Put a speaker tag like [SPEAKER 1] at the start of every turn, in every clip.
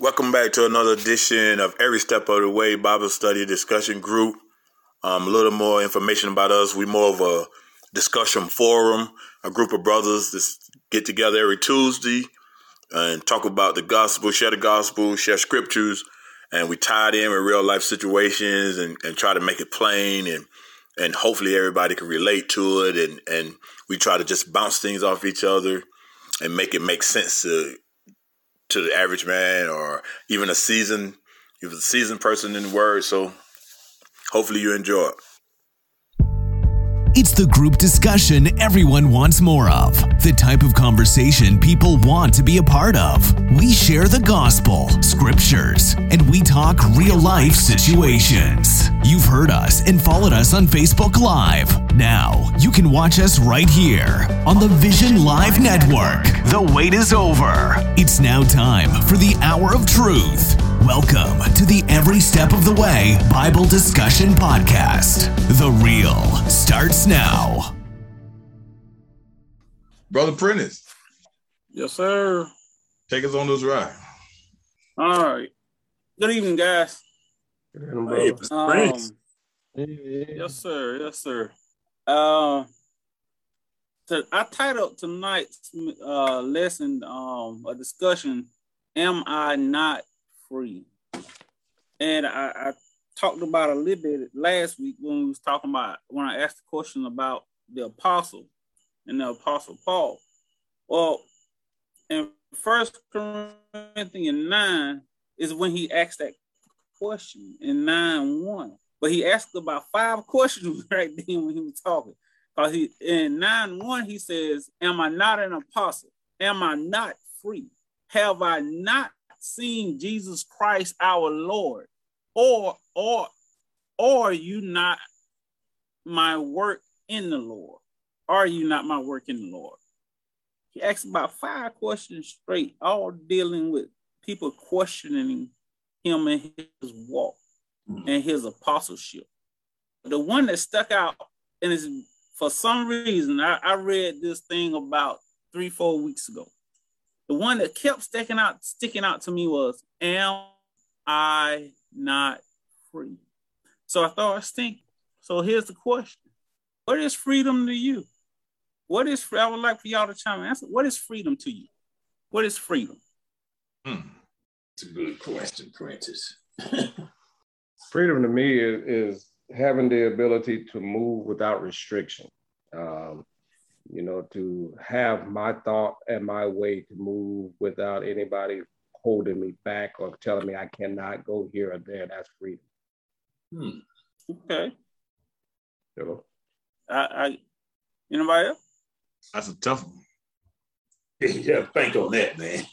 [SPEAKER 1] Welcome back to another edition of Every Step of the Way Bible Study Discussion Group. Um, a little more information about us. We're more of a discussion forum, a group of brothers that get together every Tuesday and talk about the gospel, share the gospel, share scriptures, and we tie it in with real life situations and, and try to make it plain and and hopefully everybody can relate to it and, and we try to just bounce things off each other and make it make sense to to the average man or even a seasoned, even a seasoned person in the word. So hopefully you enjoy it.
[SPEAKER 2] It's the group discussion everyone wants more of, the type of conversation people want to be a part of. We share the gospel, scriptures, and we talk real life situations. You've heard us and followed us on Facebook Live. Now, you can watch us right here on the Vision Live Network. The wait is over. It's now time for the hour of truth. Welcome to the Every Step of the Way Bible Discussion Podcast. The real starts now.
[SPEAKER 1] Brother Prentice.
[SPEAKER 3] Yes, sir.
[SPEAKER 1] Take us on this ride.
[SPEAKER 3] All right. Good evening, guys.
[SPEAKER 4] Good evening,
[SPEAKER 3] um, yes, sir. Yes, sir. Uh, so I titled tonight's uh, lesson um, a discussion, Am I Not free. And I, I, talked about a little bit last week when we was talking about when I asked the question about the apostle and the apostle Paul. Well, in First Corinthians 9 is when he asked that question in 9 1. But he asked about five questions right then when he was talking. Because he in 9 1, he says, Am I not an apostle? Am I not free? Have I not seen Jesus Christ our Lord? Or or or are you not my work in the Lord? Are you not my work in the Lord? He asked about five questions straight, all dealing with people questioning him and his walk mm-hmm. and his apostleship. The one that stuck out, and is for some reason, I, I read this thing about three, four weeks ago. The one that kept sticking out, sticking out to me was, "Am I not free?" So I thought I was thinking. So here's the question: What is freedom to you? What is I would like for y'all to chime in. Answer. What is freedom to you? What is freedom?
[SPEAKER 4] Hmm. It's a good question, Prentice. freedom to me is, is, having the ability to move without restriction. Um, you know, to have my thought and my way to move without anybody holding me back or telling me I cannot go here or there. That's freedom.
[SPEAKER 3] Hmm. Okay.
[SPEAKER 4] Hello.
[SPEAKER 3] I, I anybody else?
[SPEAKER 1] That's a tough one.
[SPEAKER 4] yeah, think on that, man.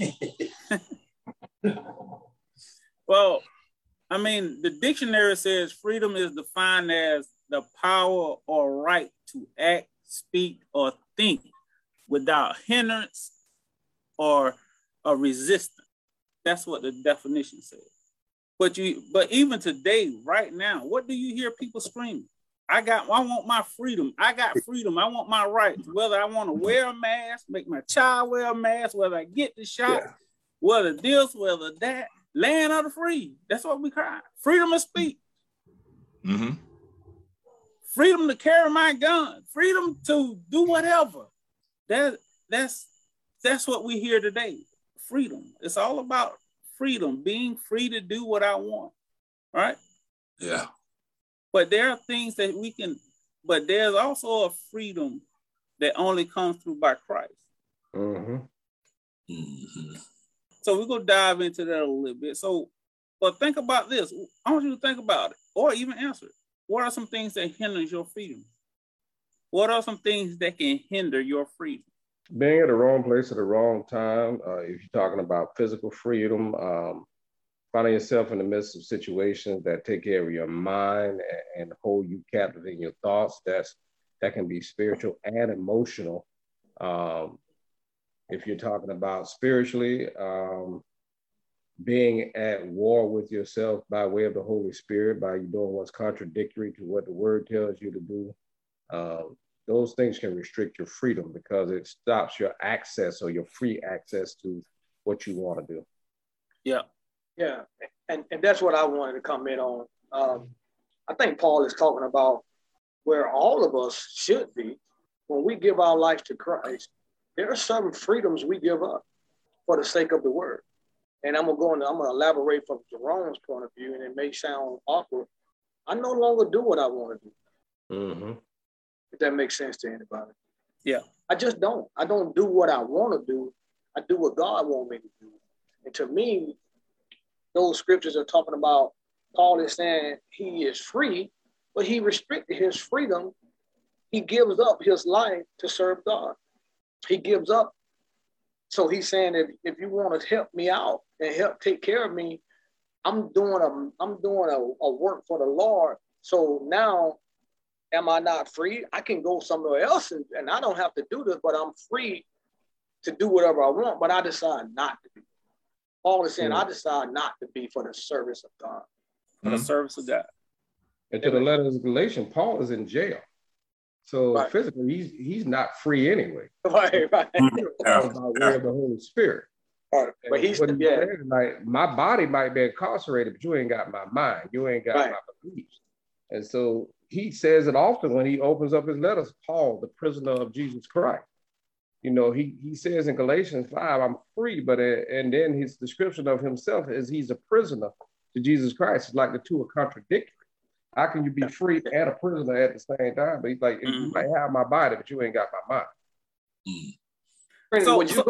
[SPEAKER 3] well, I mean, the dictionary says freedom is defined as the power or right to act, speak, or think without hindrance or a resistance. That's what the definition says. But you but even today, right now, what do you hear people screaming? I got I want my freedom. I got freedom. I want my rights. Whether I want to wear a mask, make my child wear a mask, whether I get the shot, yeah. whether this, whether that, land of the free. That's what we cry. Freedom of speech.
[SPEAKER 1] Mm-hmm
[SPEAKER 3] freedom to carry my gun, freedom to do whatever. That that's that's what we hear today. Freedom. It's all about freedom, being free to do what I want. Right?
[SPEAKER 1] Yeah.
[SPEAKER 3] But there are things that we can, but there's also a freedom that only comes through by Christ.
[SPEAKER 4] Mm-hmm.
[SPEAKER 3] Mm-hmm. So we're gonna dive into that a little bit. So, but think about this. I want you to think about it, or even answer it what are some things that hinders your freedom? What are some things that can hinder your freedom?
[SPEAKER 4] Being at the wrong place at the wrong time. Uh, if you're talking about physical freedom, um, finding yourself in the midst of situations that take care of your mind and, and hold you captive in your thoughts, that's that can be spiritual and emotional. Um, if you're talking about spiritually, um, being at war with yourself by way of the Holy Spirit, by you doing what's contradictory to what the word tells you to do, um, those things can restrict your freedom because it stops your access or your free access to what you want to do.
[SPEAKER 3] Yeah.
[SPEAKER 5] Yeah, and, and that's what I wanted to comment on. Um, I think Paul is talking about where all of us should be when we give our life to Christ. There are some freedoms we give up for the sake of the word. And I'm gonna go into, I'm gonna elaborate from Jerome's point of view, and it may sound awkward. I no longer do what I want to do. Mm-hmm. If that makes sense to anybody.
[SPEAKER 3] Yeah.
[SPEAKER 5] I just don't. I don't do what I want to do. I do what God wants me to do. And to me, those scriptures are talking about Paul is saying he is free, but he restricted his freedom. He gives up his life to serve God. He gives up. So he's saying if, if you want to help me out and help take care of me, I'm doing a I'm doing a, a work for the Lord. So now am I not free? I can go somewhere else and, and I don't have to do this, but I'm free to do whatever I want, but I decide not to be. Paul is saying, mm-hmm. I decide not to be for the service of God.
[SPEAKER 3] For the mm-hmm. service of God.
[SPEAKER 4] And to the letter of Galatians, Paul is in jail. So right. physically, he's he's not free anyway.
[SPEAKER 5] Right, right.
[SPEAKER 4] by way of the Holy Spirit.
[SPEAKER 5] Right. But he's what yeah. Said,
[SPEAKER 4] like my body might be incarcerated, but you ain't got my mind. You ain't got right. my beliefs. And so he says it often when he opens up his letters, Paul, the prisoner of Jesus Christ. You know, he, he says in Galatians 5, I'm free, but uh, and then his description of himself is he's a prisoner to Jesus Christ. It's like the two are contradictory. How can you be free and a prisoner at the same time? But he's like, mm-hmm. you might have my body, but you ain't got my mind.
[SPEAKER 5] Mm-hmm. So, would you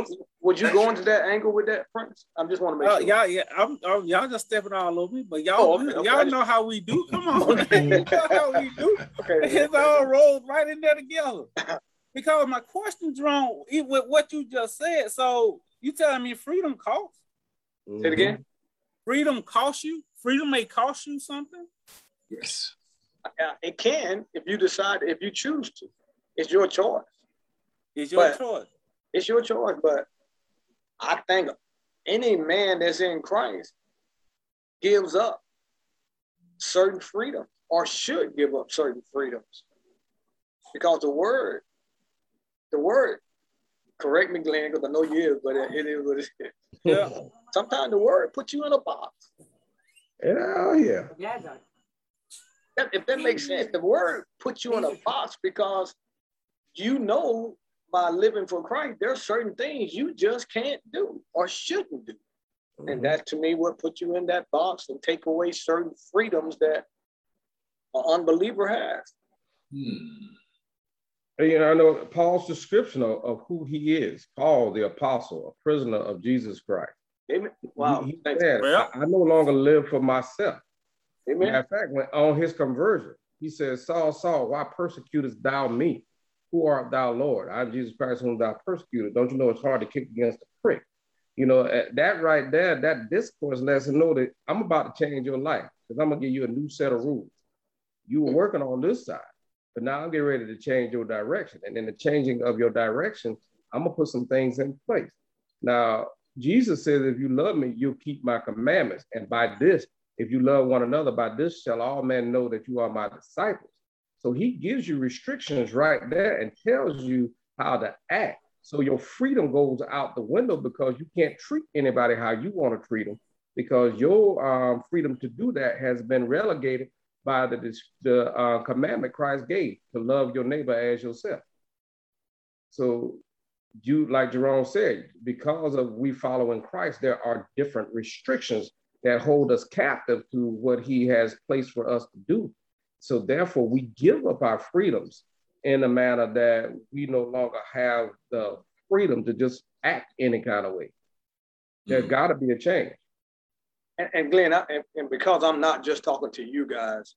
[SPEAKER 5] would you go into that angle with that, Prentice? I'm just want to make uh, sure.
[SPEAKER 3] Y'all, yeah, I'm, I'm, y'all just stepping all over me, but y'all, oh, okay, okay. y'all know how we do. Come on, you know how we do. Okay, it's all rolled right in there together. Because my question's wrong with what you just said. So you telling me freedom costs?
[SPEAKER 5] Mm-hmm. Say it again.
[SPEAKER 3] Freedom costs you. Freedom may cost you something.
[SPEAKER 5] Yes. Uh, it can if you decide if you choose to. It's your choice.
[SPEAKER 3] It's your but, choice
[SPEAKER 5] it's your choice. But I think any man that's in Christ gives up certain freedom or should give up certain freedoms because the word, the word, correct me, Glenn, because I know you is, but it is what it is. Yeah. Sometimes the word puts you in a box.
[SPEAKER 4] Yeah, yeah. Yeah,
[SPEAKER 5] if that makes sense, the word puts you in a box because you know by living for Christ, there are certain things you just can't do or shouldn't do. Mm-hmm. And that to me would put you in that box and take away certain freedoms that an unbeliever has.
[SPEAKER 4] Hmm. You know, I know Paul's description of, of who he is, Paul the apostle, a prisoner of Jesus Christ.
[SPEAKER 5] Amen. Wow.
[SPEAKER 4] He, he said, I, I, no longer live for myself.
[SPEAKER 5] Amen.
[SPEAKER 4] Matter of fact, when on his conversion, he says, Saul, Saul, why persecutest thou me? Who art thou, Lord? I'm Jesus Christ, whom thou persecuted. Don't you know it's hard to kick against the prick? You know, eh, that right there, that discourse lets him know that I'm about to change your life because I'm going to give you a new set of rules. You were working on this side, but now I'm getting ready to change your direction. And in the changing of your direction, I'm going to put some things in place. Now, Jesus says, if you love me, you'll keep my commandments. And by this, if you love one another, by this shall all men know that you are my disciples. So he gives you restrictions right there and tells you how to act. So your freedom goes out the window because you can't treat anybody how you want to treat them because your um, freedom to do that has been relegated by the, the uh, commandment Christ gave to love your neighbor as yourself. So you, like Jerome said, because of we following Christ, there are different restrictions that hold us captive to what he has placed for us to do. So therefore, we give up our freedoms in a manner that we no longer have the freedom to just act any kind of way. There's mm-hmm. got to be a change.
[SPEAKER 5] And, and Glenn, I, and, and because I'm not just talking to you guys,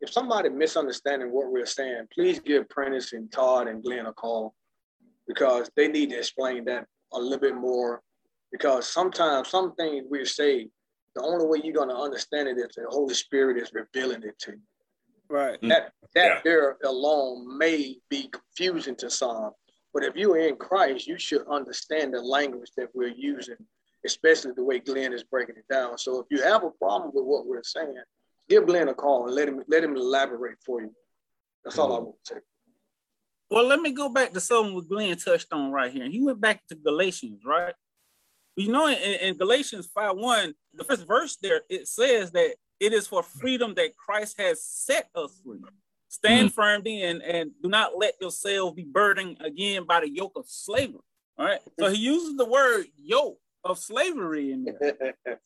[SPEAKER 5] if somebody misunderstanding what we're saying, please give Prentice and Todd and Glenn a call because they need to explain that a little bit more. Because sometimes some things we say, the only way you're going to understand it is the Holy Spirit is revealing it to you.
[SPEAKER 3] Right. Mm.
[SPEAKER 5] That that yeah. there alone may be confusing to some, but if you're in Christ, you should understand the language that we're using, especially the way Glenn is breaking it down. So if you have a problem with what we're saying, give Glenn a call and let him let him elaborate for you. That's all I mm. want to say.
[SPEAKER 3] Well, let me go back to something what Glenn touched on right here. He went back to Galatians, right? You know, in, in Galatians 5 1, the first verse there, it says that it is for freedom that Christ has set us free. Stand mm-hmm. firm then and do not let yourselves be burdened again by the yoke of slavery. All right. So he uses the word yoke of slavery in there.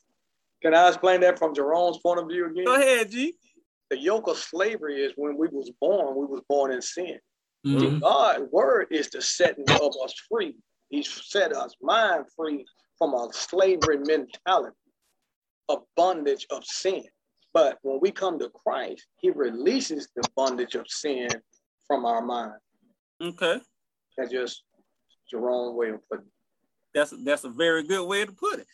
[SPEAKER 5] Can I explain that from Jerome's point of view again?
[SPEAKER 3] Go ahead, G.
[SPEAKER 5] The yoke of slavery is when we was born, we was born in sin. Mm-hmm. God's word is the setting of us free. He set us mind free from a slavery mentality, a bondage of sin. But when we come to Christ, he releases the bondage of sin from our mind.
[SPEAKER 3] Okay.
[SPEAKER 5] That's just Jerome way of putting it.
[SPEAKER 3] That's that's a very good way to put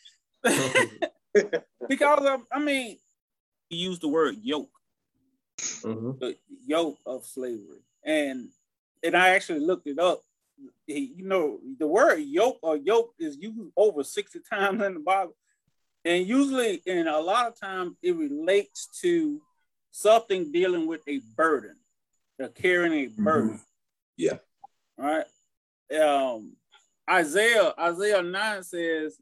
[SPEAKER 3] it. because of, I mean, he used the word yoke, mm-hmm. the yoke of slavery, and and I actually looked it up. He, you know, the word yoke or yoke is used over sixty times in the Bible, and usually, and a lot of times, it relates to something dealing with a burden, or carrying a mm-hmm. burden. Mm-hmm.
[SPEAKER 1] Yeah.
[SPEAKER 3] Right. Um, Isaiah Isaiah nine says,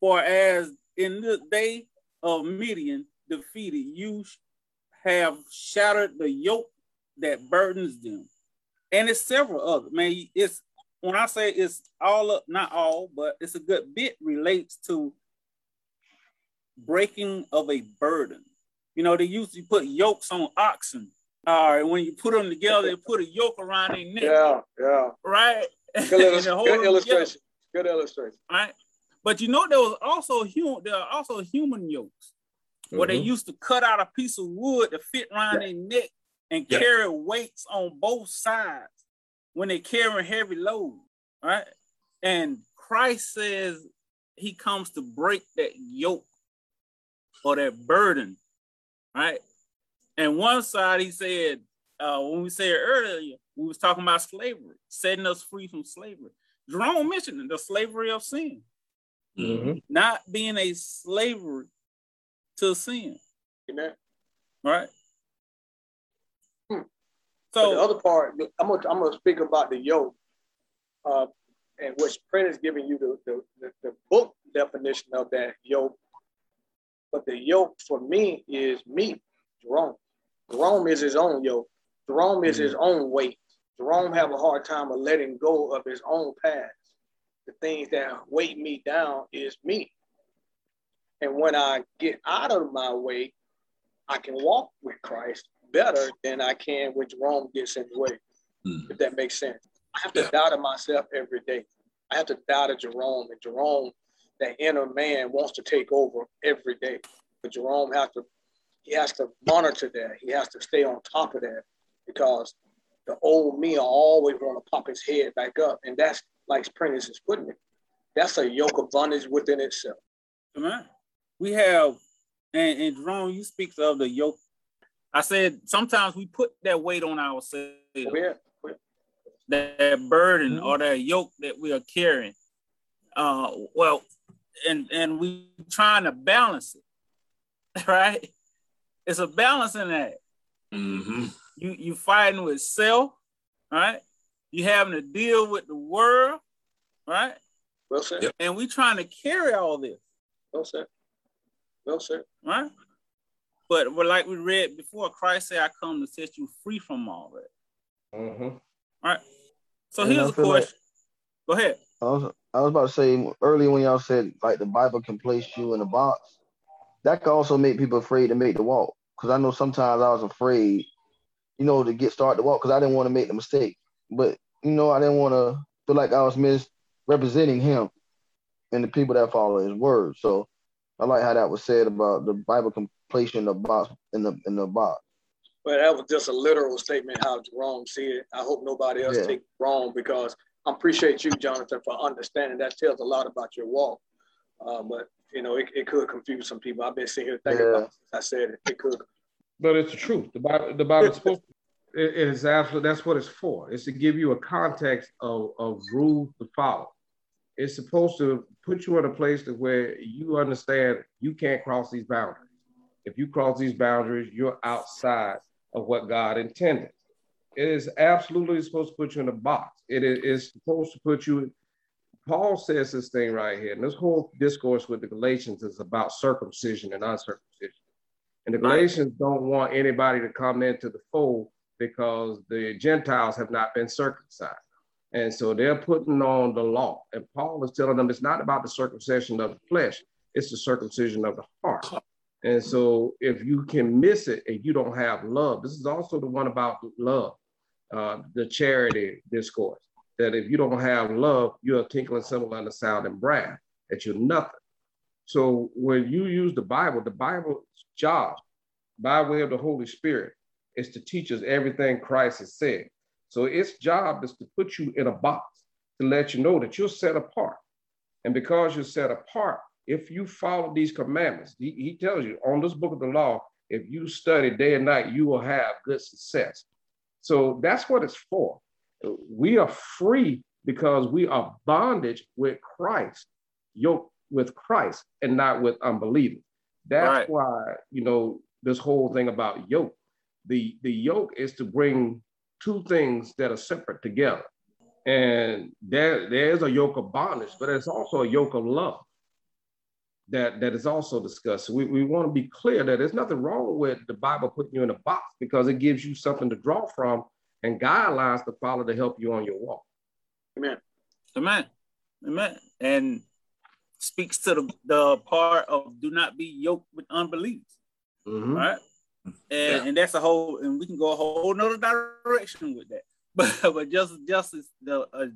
[SPEAKER 3] "For as in the day of Midian defeated, you have shattered the yoke that burdens them." And it's several other man. It's when I say it's all up, not all, but it's a good bit relates to breaking of a burden. You know, they used to put yokes on oxen. All right, when you put them together, they put a yoke around their neck.
[SPEAKER 5] Yeah, yeah.
[SPEAKER 3] Right?
[SPEAKER 5] Good, illustration. good illustration. Good illustration.
[SPEAKER 3] Right. But you know, there was also human, there are also human yokes where mm-hmm. they used to cut out a piece of wood to fit around their neck and carry weights on both sides when they carry heavy loads. Right. And Christ says he comes to break that yoke or that burden, right? And one side, he said, uh, when we said earlier, we was talking about slavery, setting us free from slavery. Jerome mentioned the slavery of sin, mm-hmm. not being a slavery to sin.
[SPEAKER 5] Amen.
[SPEAKER 3] Right.
[SPEAKER 5] Hmm. So but the other part, I'm gonna I'm gonna speak about the yoke, uh, and which Prentice is giving you the, the, the, the book definition of that yoke but the yoke for me is me, Jerome. Jerome is his own yoke. Jerome is his own weight. Jerome have a hard time of letting go of his own past. The things that weight me down is me. And when I get out of my way, I can walk with Christ better than I can when Jerome gets in the way, mm. if that makes sense. I have to yeah. die to myself every day. I have to die to Jerome, and Jerome that inner man wants to take over every day. But Jerome has to he has to monitor that. He has to stay on top of that because the old me always want to pop his head back up. And that's like Prentice is putting it. That's a yoke of bondage within itself.
[SPEAKER 3] Come on. We have, and, and Jerome, you speak of the yoke. I said sometimes we put that weight on ourselves. Oh, yeah. That, that burden mm-hmm. or that yoke that we are carrying. Uh, well, and and we trying to balance it, right? It's a balancing act. Mm-hmm. You you fighting with self, right? You having to deal with the world, right?
[SPEAKER 5] Well said.
[SPEAKER 3] And we trying to carry all this.
[SPEAKER 5] Well said. Well said.
[SPEAKER 3] Right? But but like we read before, Christ said, "I come to set you free from all that." Mm-hmm. All right. So and here's a question. Like, Go ahead.
[SPEAKER 6] I was, I was about to say earlier when y'all said like the Bible can place you in a box, that could also make people afraid to make the walk. Because I know sometimes I was afraid, you know, to get started to walk because I didn't want to make the mistake. But you know, I didn't want to feel like I was misrepresenting him and the people that follow his word. So I like how that was said about the Bible can place you in the box in the in the box.
[SPEAKER 5] Well, that was just a literal statement how Jerome said it. I hope nobody else yeah. take wrong because I appreciate you, Jonathan, for understanding. That tells a lot about your walk. Uh, but you know, it, it could confuse some people. I've been sitting here thinking yeah. about it since I said it. It could.
[SPEAKER 4] But it's the truth. The Bible, the Bible supposed it, it is absolutely that's what it's for. It's to give you a context of, of rules to follow. It's supposed to put you in a place to where you understand you can't cross these boundaries. If you cross these boundaries, you're outside of what God intended. It is absolutely supposed to put you in a box. It is supposed to put you Paul says this thing right here, and this whole discourse with the Galatians is about circumcision and uncircumcision. And the Galatians don't want anybody to come into the fold because the Gentiles have not been circumcised. And so they're putting on the law. And Paul is telling them it's not about the circumcision of the flesh, it's the circumcision of the heart. And so if you can miss it and you don't have love, this is also the one about love, uh, the charity discourse, that if you don't have love, you're a tinkling cymbal and a sounding brass, that you're nothing. So when you use the Bible, the Bible's job by way of the Holy Spirit is to teach us everything Christ has said. So its job is to put you in a box to let you know that you're set apart. And because you're set apart, if you follow these commandments, he, he tells you on this book of the law, if you study day and night, you will have good success. So that's what it's for. We are free because we are bondage with Christ, yoked with Christ, and not with unbelievers. That's right. why, you know, this whole thing about yoke. The, the yoke is to bring two things that are separate together. And there, there's a yoke of bondage, but it's also a yoke of love that, that is also discussed. So we, we want to be clear that there's nothing wrong with the Bible putting you in a box because it gives you something to draw from and guidelines to follow to help you on your walk.
[SPEAKER 5] Amen.
[SPEAKER 3] Amen. Amen. And speaks to the, the part of do not be yoked with unbelief. Mm-hmm. Right. And, yeah. and that's a whole, and we can go a whole nother direction with that. But but just just as the uh,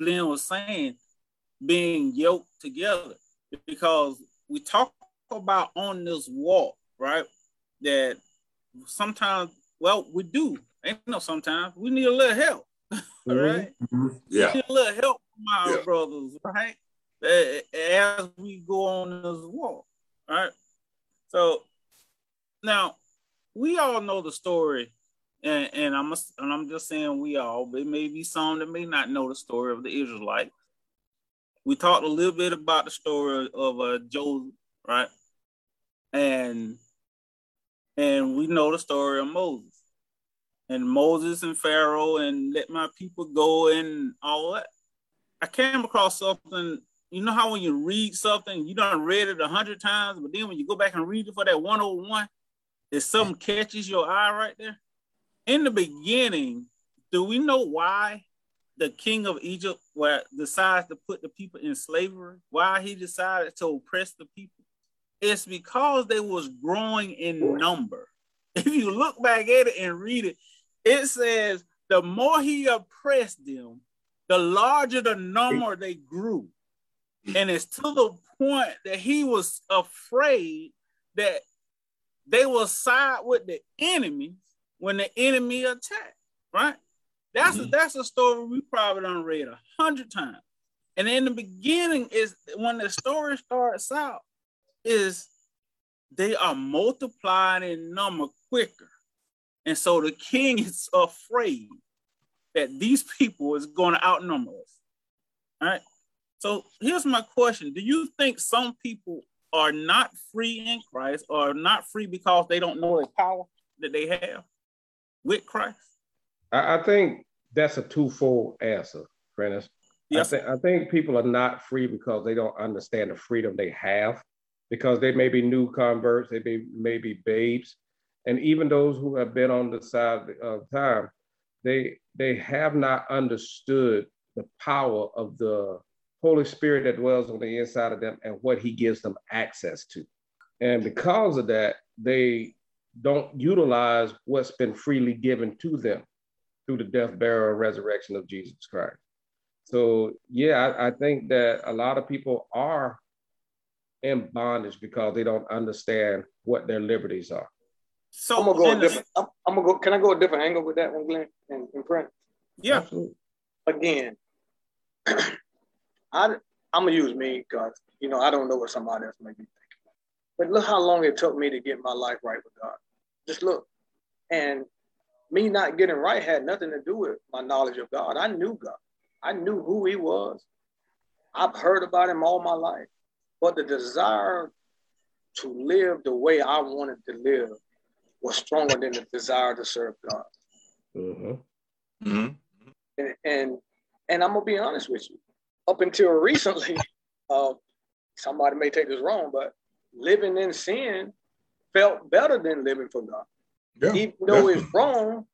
[SPEAKER 3] Glenn was saying, being yoked together, because we talk about on this walk, right? That sometimes, well, we do. Ain't no sometimes we need a little help, mm-hmm. right? Mm-hmm. Yeah, we need a little help from our yeah. brothers, right? As we go on this walk, right? So now we all know the story, and, and I'm a, and I'm just saying we all, but may be some that may not know the story of the Israelites. We talked a little bit about the story of uh, Joseph, right? And and we know the story of Moses and Moses and Pharaoh and let my people go and all that. I came across something. You know how when you read something, you done read it a hundred times, but then when you go back and read it for that 101, if something catches your eye right there. In the beginning, do we know why the king of Egypt decides to put the people in slavery? Why he decided to oppress the people? It's because they was growing in number. If you look back at it and read it, it says the more he oppressed them, the larger the number they grew. And it's to the point that he was afraid that they will side with the enemy when the enemy attacked, right? That's mm-hmm. a, that's a story we probably done read a hundred times. And in the beginning is when the story starts out, is they are multiplying in number quicker. And so the king is afraid that these people is going to outnumber us. All right. So here's my question. Do you think some people are not free in Christ or not free because they don't know the power that they have with Christ?
[SPEAKER 4] I, I think that's a twofold answer, Prentice. Yes. I, th- I think people are not free because they don't understand the freedom they have, because they may be new converts, they may, may be babes. And even those who have been on the side of time, they, they have not understood the power of the Holy Spirit that dwells on the inside of them and what he gives them access to. And because of that, they don't utilize what's been freely given to them through the death, burial, and resurrection of Jesus Christ. So, yeah, I, I think that a lot of people are in bondage because they don't understand what their liberties are.
[SPEAKER 5] So I'm gonna go a different. I'm, I'm, gonna go. Can I go a different angle with that one, Glenn and, and Brent?
[SPEAKER 3] Yeah. Absolutely.
[SPEAKER 5] Again, I I'm gonna use me because you know I don't know what somebody else may be thinking. But look how long it took me to get my life right with God. Just look, and me not getting right had nothing to do with my knowledge of God. I knew God. I knew who He was. I've heard about Him all my life, but the desire to live the way I wanted to live was stronger than the desire to serve God. Mm-hmm. Mm-hmm. And, and and I'm gonna be honest with you up until recently, uh, somebody may take this wrong, but living in sin felt better than living for God. Yeah, Even though definitely. it's wrong,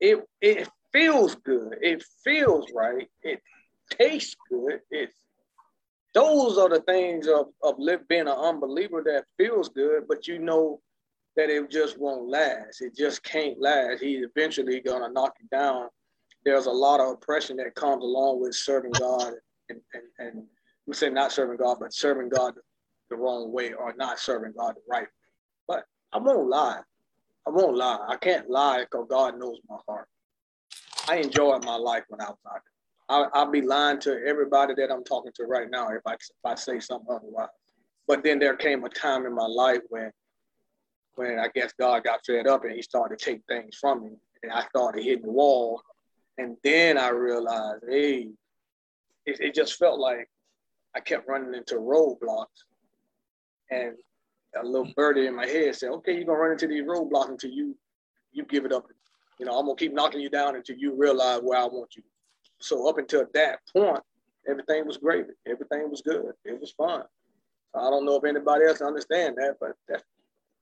[SPEAKER 5] it it feels good. It feels right. It tastes good. It's those are the things of, of live, being an unbeliever that feels good, but you know that it just won't last. It just can't last. He's eventually gonna knock you down. There's a lot of oppression that comes along with serving God and, and, and we say not serving God, but serving God the wrong way or not serving God the right way. But I won't lie. I won't lie. I can't lie because God knows my heart. I enjoyed my life when I was out there. I, will be lying to everybody that I'm talking to right now if I, if I say something otherwise. But then there came a time in my life when, when I guess God got fed up and He started to take things from me, and I started hitting the wall. And then I realized, hey, it, it just felt like I kept running into roadblocks, and a little birdie in my head said, "Okay, you're gonna run into these roadblocks until you you give it up. You know, I'm gonna keep knocking you down until you realize where I want you." So up until that point, everything was great. Everything was good. It was fun. I don't know if anybody else understand that, but that's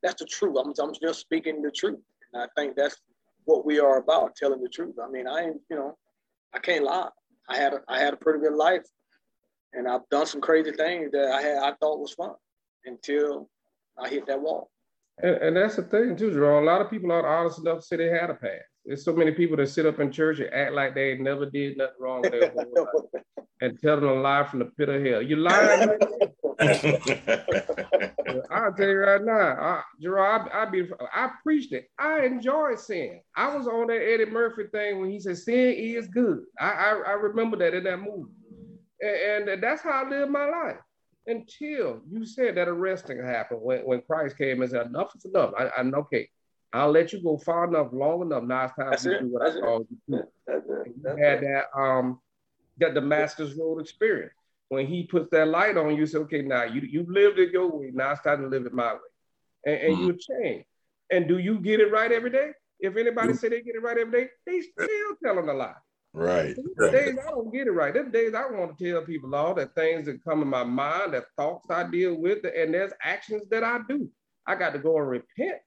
[SPEAKER 5] that's the truth. I'm, I'm just speaking the truth, and I think that's what we are about, telling the truth. I mean, I ain't, you know, I can't lie. I had a, I had a pretty good life, and I've done some crazy things that I had I thought was fun until I hit that wall.
[SPEAKER 4] And, and that's the thing too, Jerome. A lot of people aren't honest enough to say they had a past. There's so many people that sit up in church and act like they never did nothing wrong with their whole life and tell them a lie from the pit of hell. You lying? I'll tell you right now, I, Gerard, I, I be I preached it. I enjoyed sin. I was on that Eddie Murphy thing when he said sin is good. I I, I remember that in that movie, and, and that's how I live my life until you said that arresting happened when, when Christ came and said, enough is enough. I, I'm okay. I'll let you go far enough, long enough. Now it's time to do what That's I called you to. You had that um that Damascus Road experience. When he puts that light on you, say, okay, now you you lived it your way. Now it's time to live it my way. And, and mm-hmm. you change. And do you get it right every day? If anybody mm-hmm. say they get it right every day, they still telling a lie.
[SPEAKER 1] Right.
[SPEAKER 4] There's days I don't get it right. There's days I want to tell people all the things that come in my mind, the thoughts I deal with, and there's actions that I do. I got to go and repent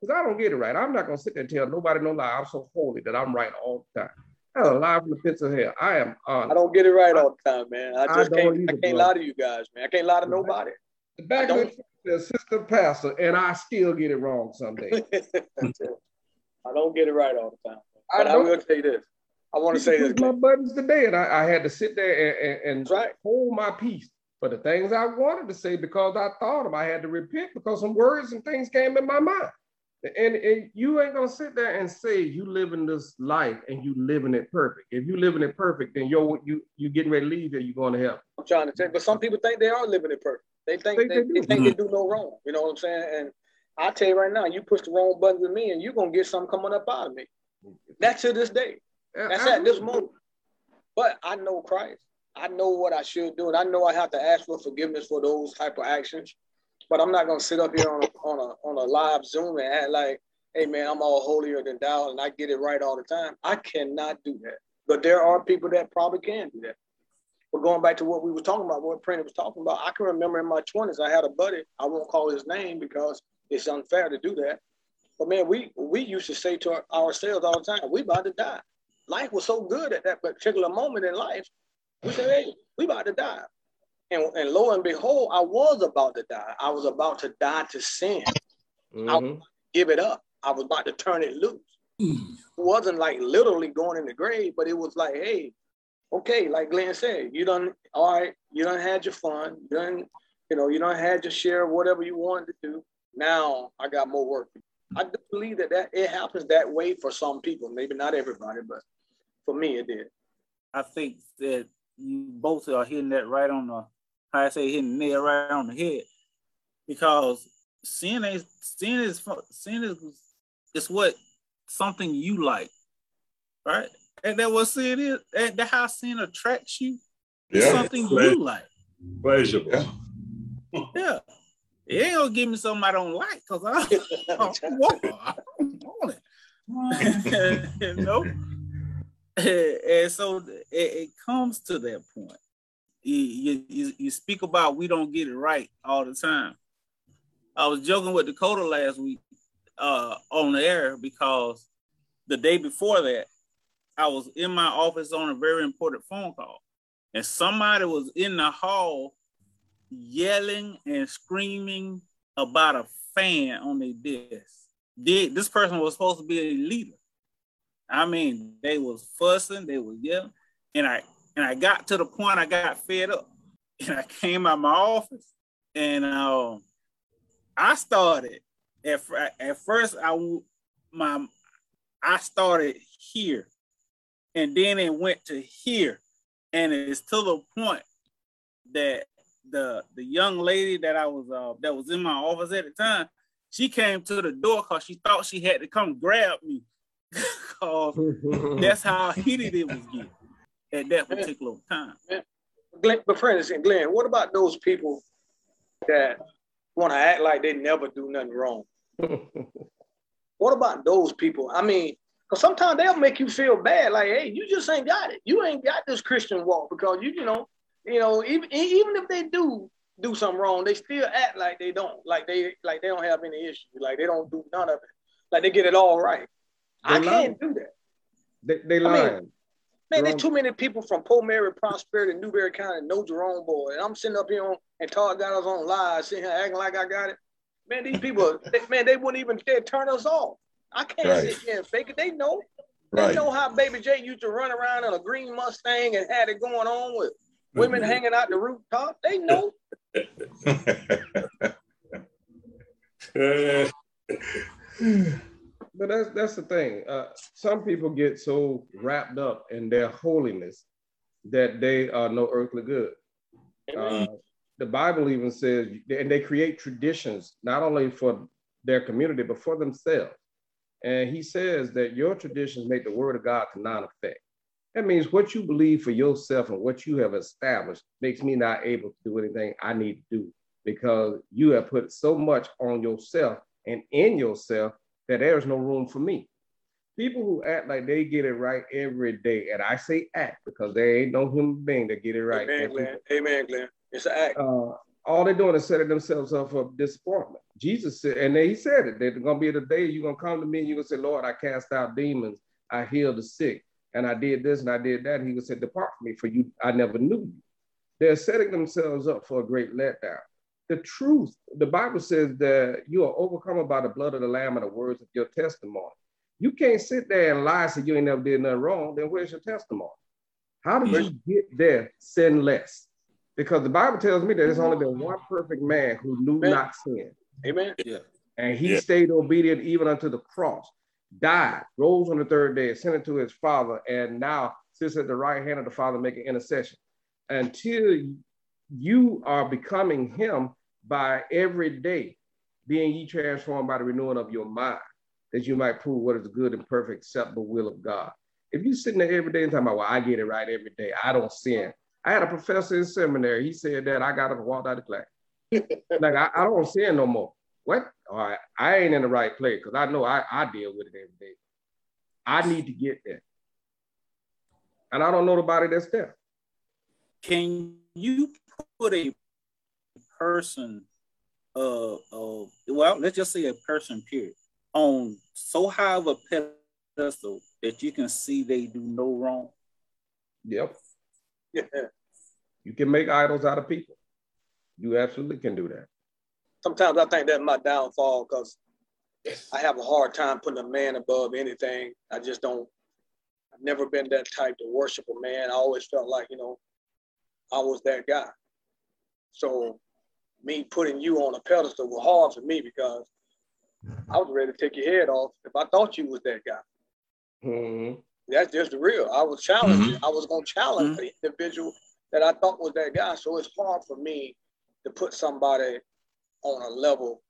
[SPEAKER 4] because I don't get it right. I'm not gonna sit there and tell nobody no lie. I'm so holy that I'm right all the time. I'm alive from the pits of hell. I am honest.
[SPEAKER 5] I don't get it right all the time, man. I just I can't. Either, I can't lie to you guys, man. I can't lie to nobody.
[SPEAKER 4] The back of the assistant pastor, and I still get it wrong someday.
[SPEAKER 5] I don't get it right all the time. But I, I will tell you this. I want to say this.
[SPEAKER 4] My buttons today, and I, I, had to sit there and, and, and hold my peace for the things I wanted to say because I thought them. I had to repent because some words and things came in my mind. And, and you ain't gonna sit there and say you living this life and you living it perfect. If you living it perfect, then you're you you getting ready to leave here, you're going to hell.
[SPEAKER 5] I'm trying to say, but some people think they are living it perfect. They think they, they, they, they think they mm-hmm. do no wrong. You know what I'm saying? And I tell you right now, you push the wrong button with me, and you're gonna get something coming up out of me. That's to this day. Uh, That's at this moment. But I know Christ. I know what I should do, and I know I have to ask for forgiveness for those type of actions. But I'm not gonna sit up here on a, on a on a live Zoom and act like, hey man, I'm all holier than thou and I get it right all the time. I cannot do that. But there are people that probably can do that. But going back to what we were talking about, what Prentice was talking about, I can remember in my 20s, I had a buddy, I won't call his name because it's unfair to do that. But man, we we used to say to our, ourselves all the time, we about to die life was so good at that particular moment in life. We said, hey, we about to die. And, and lo and behold, I was about to die. I was about to die to sin. Mm-hmm. I give it up. I was about to turn it loose. Mm. It wasn't like literally going in the grave, but it was like, hey, okay, like Glenn said, you done all right, you done had your fun, you done, you know, you done had your share of whatever you wanted to do. Now I got more work. I do believe that, that it happens that way for some people, maybe not everybody, but for me, it did.
[SPEAKER 3] I think that you both are hitting that right on the, how I say, hitting nail right on the head, because sin is sin is sin is is what something you like, right? And that what sin is. And that how sin attracts you. Yeah, something you like.
[SPEAKER 1] Pleasurable.
[SPEAKER 3] Yeah. yeah. It ain't gonna give me something I don't like because I, I, don't want, I don't want it. you know? and so it, it, comes to that point you, you, you speak about we don't get it right all the time. I was joking with Dakota last week uh, on the air because the day before that, I was in my office on a very important phone call, and somebody was in the hall yelling and screaming about a fan on their desk. This person was supposed to be a leader. I mean, they was fussing, they was yelling, and I and I got to the point I got fed up, and I came out of my office, and uh, I started at at first I my I started here, and then it went to here, and it's to the point that the the young lady that I was uh, that was in my office at the time, she came to the door because she thought she had to come grab me, because that's how heated it was getting at that particular time.
[SPEAKER 5] Glenn, but Prentice and Glenn, what about those people that want to act like they never do nothing wrong? what about those people? I mean, because sometimes they'll make you feel bad, like, hey, you just ain't got it. You ain't got this Christian walk because you, you know, you know, even even if they do do something wrong, they still act like they don't, like they like they don't have any issue, like they don't do none of it, like they get it all right. They I lying. can't do that.
[SPEAKER 4] They they lying. I mean,
[SPEAKER 5] man, there's too many people from Pomaria, Prosperity, Newberry County know Jerome boy, and I'm sitting up here on and Todd got us on live, sitting here acting like I got it. Man, these people, they, man, they wouldn't even dare turn us off. I can't right. sit here and fake it. They know. Right. They know how Baby J used to run around in a green Mustang and had it going on with women mm-hmm. hanging out the rooftop. They know.
[SPEAKER 4] but that's that's the thing. Uh, some people get so wrapped up in their holiness that they are no earthly good. Uh, the Bible even says, and they create traditions not only for their community but for themselves. And he says that your traditions make the word of God to non effect. That means what you believe for yourself and what you have established makes me not able to do anything I need to do because you have put so much on yourself and in yourself that there's no room for me. People who act like they get it right every day, and I say act because there ain't no human being that get it right.
[SPEAKER 5] Amen, Glenn. Amen, Glenn. It's an act. Uh,
[SPEAKER 4] all they're doing is setting themselves up for disappointment. Jesus said, and then he said it, there's gonna be the day you're gonna come to me and you're gonna say, Lord, I cast out demons, I heal the sick, and I did this and I did that. And he would say, Depart from me, for you, I never knew you. They're setting themselves up for a great letdown. The truth, the Bible says that you are overcome by the blood of the Lamb and the words of your testimony. You can't sit there and lie so you ain't never did nothing wrong. Then where's your testimony? How did you mm. get there sinless? Because the Bible tells me that there's only been one perfect man who knew Amen. not sin.
[SPEAKER 5] Amen.
[SPEAKER 4] Yeah. And he yeah. stayed obedient even unto the cross, died, rose on the third day, ascended to his Father, and now sits at the right hand of the Father making intercession. Until you are becoming him by every day, being ye transformed by the renewing of your mind, that you might prove what is the good and perfect, acceptable will of God. If you're sitting there every day and talking about, well, I get it right every day, I don't sin. I had a professor in seminary. He said that I got to walk out of class. like I, I don't sin no more. What? All right, I ain't in the right place because I know I, I deal with it every day. I need to get there. And I don't know nobody that's there.
[SPEAKER 3] Can you put a person, uh, uh, well, let's just say a person, period, on so high of a pedestal that you can see they do no wrong?
[SPEAKER 4] Yep. Yeah. You can make idols out of people. You absolutely can do that.
[SPEAKER 5] Sometimes I think that's my downfall because I have a hard time putting a man above anything. I just don't, I've never been that type to worship a man. I always felt like, you know, I was that guy. So me putting you on a pedestal was hard for me because I was ready to take your head off if I thought you was that guy. Mm-hmm. That's just the real. I was challenging. Mm-hmm. I was going to challenge mm-hmm. the individual that I thought was that guy. So it's hard for me to put somebody on a level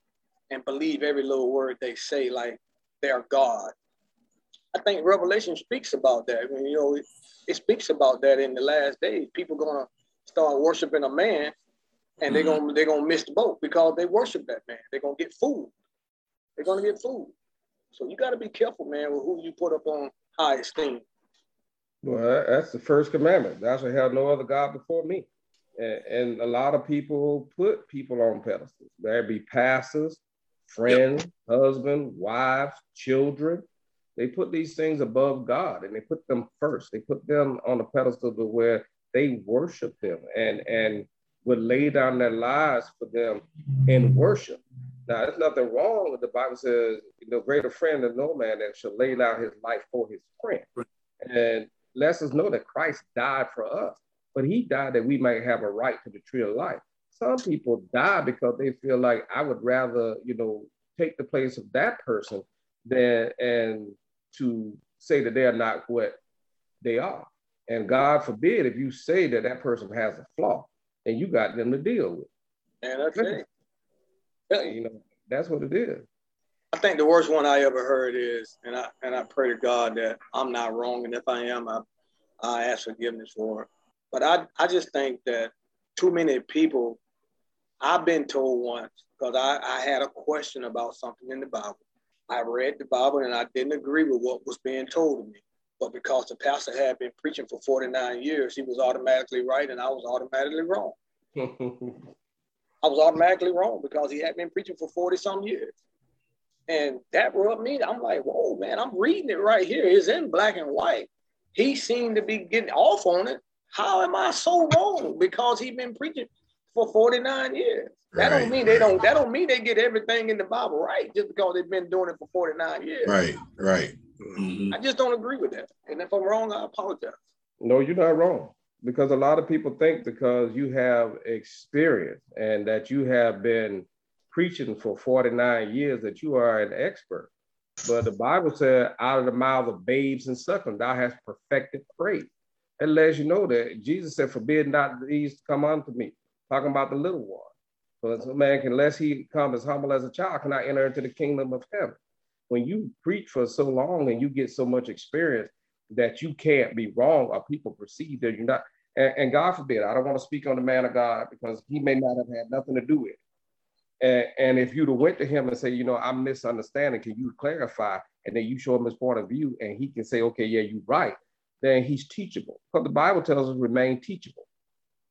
[SPEAKER 5] and believe every little word they say like they're God. I think Revelation speaks about that. I mean, you know, it, it speaks about that in the last days. People gonna start worshiping a man, and they're mm-hmm. gonna they're gonna miss the boat because they worship that man. They're gonna get fooled. They're gonna get fooled. So you got to be careful, man, with who you put up on high esteem.
[SPEAKER 4] Well, that's the first commandment. Thou shalt have no other God before me. And, and a lot of people put people on pedestals. There be pastors, friends, yep. husband, wives, children. They put these things above God and they put them first. They put them on a pedestal to where they worship them and, and would lay down their lives for them in worship. Now, there's nothing wrong with the Bible says, no greater friend than no man that shall lay down his life for his friend. And lets us know that Christ died for us, but he died that we might have a right to the tree of life. Some people die because they feel like I would rather, you know, take the place of that person than and to say that they are not what they are. And God forbid if you say that that person has a flaw and you got them to deal with.
[SPEAKER 5] And that's it.
[SPEAKER 4] You know, that's what it is.
[SPEAKER 5] I think the worst one I ever heard is, and I and I pray to God that I'm not wrong, and if I am, I, I ask forgiveness for it. But I I just think that too many people. I've been told once because I, I had a question about something in the Bible. I read the Bible and I didn't agree with what was being told to me. But because the pastor had been preaching for 49 years, he was automatically right and I was automatically wrong. I was automatically wrong because he had been preaching for 40 some years. And that rubbed me. I'm like, whoa, man, I'm reading it right here. It's in black and white. He seemed to be getting off on it. How am I so wrong? Because he's been preaching for 49 years. That right, don't mean they don't that don't mean they get everything in the Bible right just because they've been doing it for 49 years.
[SPEAKER 1] Right, right.
[SPEAKER 5] Mm-hmm. I just don't agree with that. And if I'm wrong, I apologize.
[SPEAKER 4] No, you're not wrong. Because a lot of people think because you have experience and that you have been preaching for 49 years that you are an expert. But the Bible said, out of the mouth of babes and suckling, thou hast perfected praise. That lets you know that Jesus said, forbid not these to come unto me, talking about the little one. But a man, unless he come as humble as a child, cannot enter into the kingdom of heaven. When you preach for so long and you get so much experience that you can't be wrong or people perceive that you're not, and, and God forbid, I don't want to speak on the man of God because he may not have had nothing to do with it and, and if you'd have went to him and say, you know, I'm misunderstanding, can you clarify? And then you show him his point of view and he can say, okay, yeah, you're right. Then he's teachable. Because the Bible tells us remain teachable.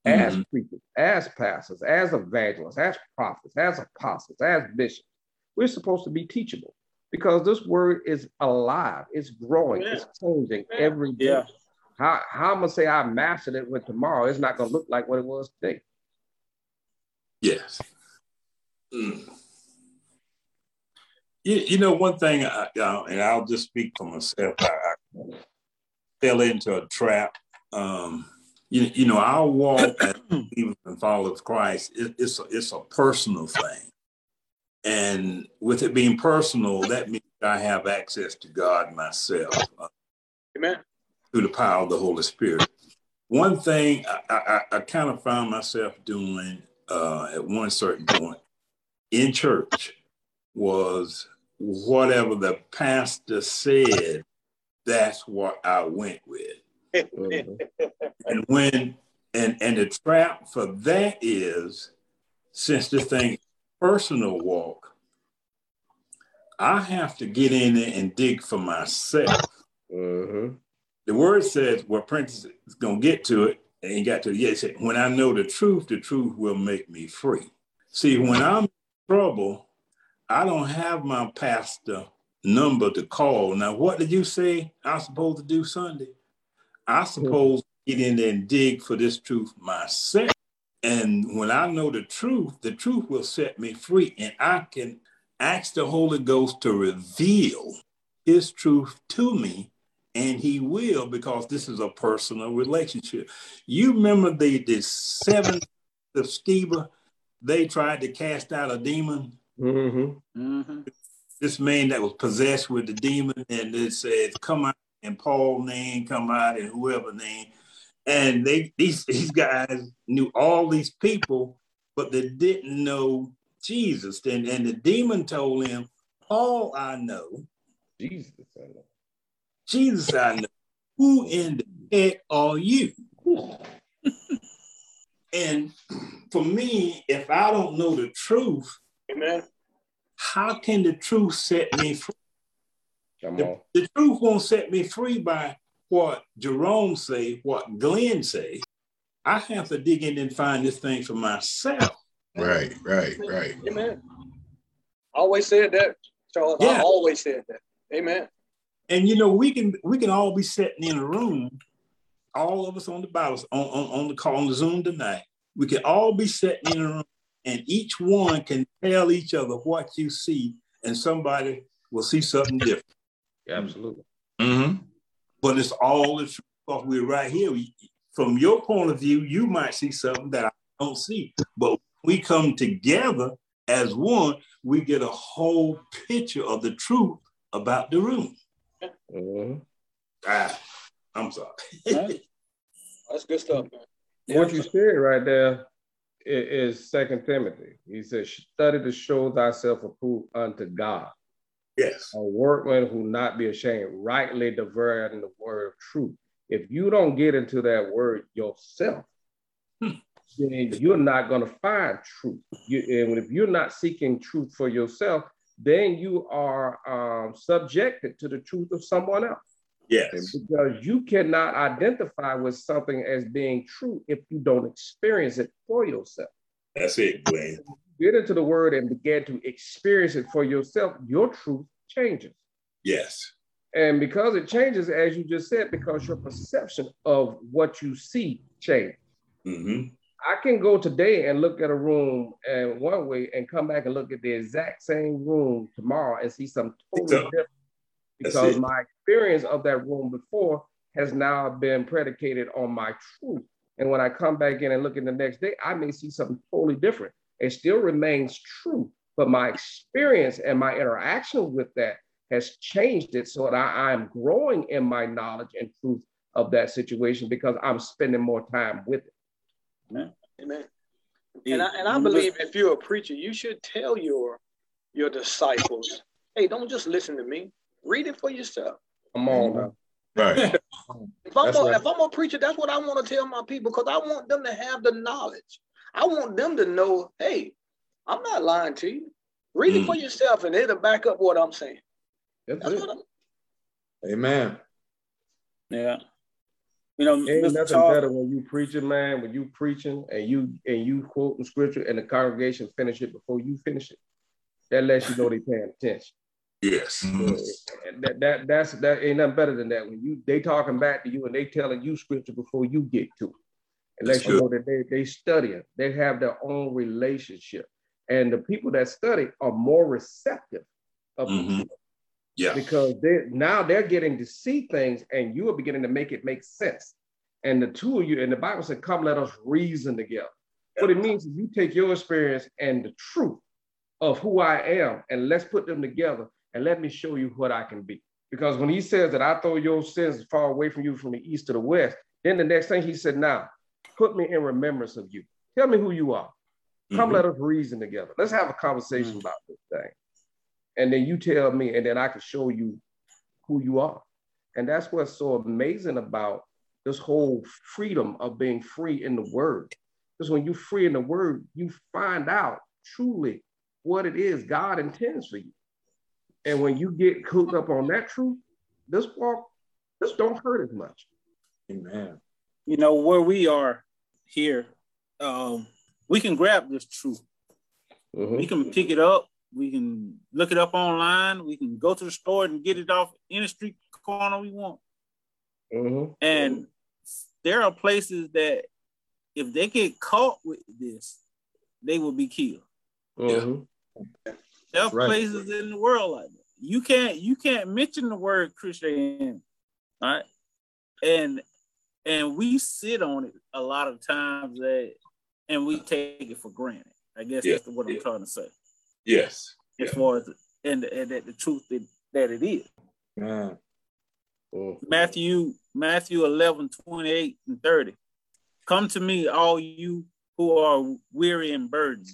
[SPEAKER 4] As mm-hmm. preachers, as pastors, as evangelists, as prophets, as apostles, as bishops, we're supposed to be teachable because this word is alive, it's growing, yeah. it's changing every day. Yeah. How, how I'm gonna say I mastered it with tomorrow, it's not gonna look like what it was today.
[SPEAKER 7] Yes. Mm. You, you, know, one thing, I, uh, and I'll just speak for myself. I, I fell into a trap. Um, you, you know, our walk as even and followers Christ, it, it's a, it's a personal thing, and with it being personal, that means I have access to God myself. Uh,
[SPEAKER 5] Amen.
[SPEAKER 7] Through the power of the Holy Spirit. One thing I, I, I kind of found myself doing uh, at one certain point in church was whatever the pastor said, that's what I went with. and when and and the trap for that is since the thing personal walk, I have to get in there and dig for myself.
[SPEAKER 4] Mm-hmm.
[SPEAKER 7] The word says, well, Prentice is gonna get to it, and he got to it. Yes, when I know the truth, the truth will make me free. See, when I'm in trouble, I don't have my pastor number to call. Now, what did you say I'm supposed to do Sunday? I suppose get in there and dig for this truth myself. And when I know the truth, the truth will set me free. And I can ask the Holy Ghost to reveal his truth to me. And he will because this is a personal relationship. You remember the, the seven of Sceva they tried to cast out a demon.
[SPEAKER 4] Mm-hmm.
[SPEAKER 5] Mm-hmm.
[SPEAKER 7] This man that was possessed with the demon, and it says, "Come out," and Paul name come out, and whoever name, and they these these guys knew all these people, but they didn't know Jesus. And and the demon told him, "All I know,
[SPEAKER 4] Jesus, I know,
[SPEAKER 7] Jesus, I know. Who in the heck are you?" And for me, if I don't know the truth,
[SPEAKER 5] Amen.
[SPEAKER 7] How can the truth set me free?
[SPEAKER 4] Come
[SPEAKER 7] the, the truth won't set me free by what Jerome say, what Glenn say. I have to dig in and find this thing for myself.
[SPEAKER 1] Right, right, right.
[SPEAKER 5] Amen. I always said that, Charles. Yeah. I always said that. Amen.
[SPEAKER 7] And you know, we can we can all be sitting in a room, all of us on the Bible on, on, on the call on the Zoom tonight. We can all be sitting in a room, and each one can tell each other what you see, and somebody will see something different.
[SPEAKER 4] Yeah, absolutely.
[SPEAKER 7] Mm-hmm. But it's all the truth we're right here. We, from your point of view, you might see something that I don't see, but we come together as one, we get a whole picture of the truth about the room. Mm-hmm. Ah, I'm sorry.
[SPEAKER 5] That's good stuff,
[SPEAKER 4] man. What you said right there is Second Timothy. He says, "Study to show thyself approved unto God."
[SPEAKER 7] Yes.
[SPEAKER 4] A workman who not be ashamed, rightly dividing the word of truth. If you don't get into that word yourself, hmm. then you're not going to find truth. You, and if you're not seeking truth for yourself, then you are um, subjected to the truth of someone else.
[SPEAKER 7] Yes.
[SPEAKER 4] because you cannot identify with something as being true if you don't experience it for yourself.
[SPEAKER 7] That's it, Glenn.
[SPEAKER 4] Get into the word and begin to experience it for yourself, your truth changes.
[SPEAKER 7] Yes.
[SPEAKER 4] And because it changes, as you just said, because your perception of what you see changes. Mm-hmm. I can go today and look at a room and one way and come back and look at the exact same room tomorrow and see something totally different because my experience of that room before has now been predicated on my truth. And when I come back in and look in the next day, I may see something totally different. It still remains true, but my experience and my interaction with that has changed it so that I, am growing in my knowledge and truth of that situation because I'm spending more time with it.
[SPEAKER 5] Amen. Amen. And I, and I believe if you're a preacher, you should tell your your disciples, hey, don't just listen to me. Read it for yourself.
[SPEAKER 4] Come on now.
[SPEAKER 1] Right.
[SPEAKER 5] if I'm, a, right. if I'm a preacher, that's what I want to tell my people because I want them to have the knowledge. I want them to know, hey, I'm not lying to you. Read mm. it for mm. yourself and it'll back up what I'm saying. That's, That's what I'm
[SPEAKER 1] Amen.
[SPEAKER 3] Yeah. You know,
[SPEAKER 4] ain't Mr. nothing Charles, better when you preaching, man. When you preaching and you and you quoting scripture and the congregation finish it before you finish it. That lets you know they paying attention.
[SPEAKER 7] Yes. Mm-hmm.
[SPEAKER 4] that, that that's that ain't nothing better than that. When you they talking back to you and they telling you scripture before you get to it. And let you know that they they studying, they have their own relationship. And the people that study are more receptive of mm-hmm.
[SPEAKER 7] Yeah.
[SPEAKER 4] Because they now they're getting to see things and you are beginning to make it make sense. And the two of you, and the Bible said, come let us reason together. Yeah. What it means is you take your experience and the truth of who I am, and let's put them together and let me show you what I can be. Because when he says that I throw your sins far away from you from the east to the west, then the next thing he said, now put me in remembrance of you. Tell me who you are. Come mm-hmm. let us reason together. Let's have a conversation mm-hmm. about this thing and then you tell me, and then I can show you who you are. And that's what's so amazing about this whole freedom of being free in the word. Because when you're free in the word, you find out truly what it is God intends for you. And when you get hooked up on that truth, this walk, this don't hurt as much.
[SPEAKER 7] Amen.
[SPEAKER 3] You know, where we are here, um, we can grab this truth. Mm-hmm. We can pick it up we can look it up online. We can go to the store and get it off any street corner we want. Mm-hmm. And there are places that if they get caught with this, they will be killed. Mm-hmm. There are right. places in the world like that. You can't you can't mention the word Christian, right? And and we sit on it a lot of times that and we take it for granted. I guess yeah. that's what I'm yeah. trying to say.
[SPEAKER 7] Yes.
[SPEAKER 3] As yeah. far as and, and that the truth that, that it is. Yeah. Oh. Matthew, Matthew 11, 28 and 30. Come to me, all you who are weary and burdened,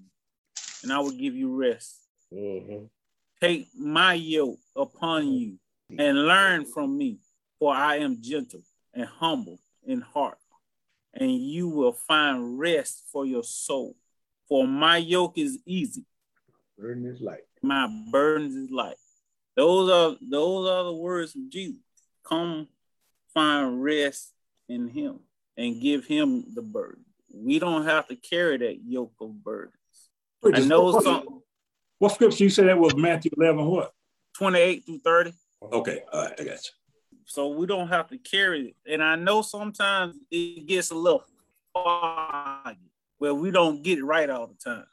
[SPEAKER 3] and I will give you rest. Mm-hmm. Take my yoke upon you and learn from me, for I am gentle and humble in heart, and you will find rest for your soul. For my yoke is easy
[SPEAKER 4] Burden is light.
[SPEAKER 3] My burden is light. Those are those are the words of Jesus. Come find rest in him. and give him the burden. We don't have to carry that yoke of burdens. I know some.
[SPEAKER 8] What scripture you said that was Matthew 11, what?
[SPEAKER 3] 28 through 30.
[SPEAKER 8] Okay, all right, I got you.
[SPEAKER 3] So we don't have to carry it. And I know sometimes it gets a little foggy where we don't get it right all the time.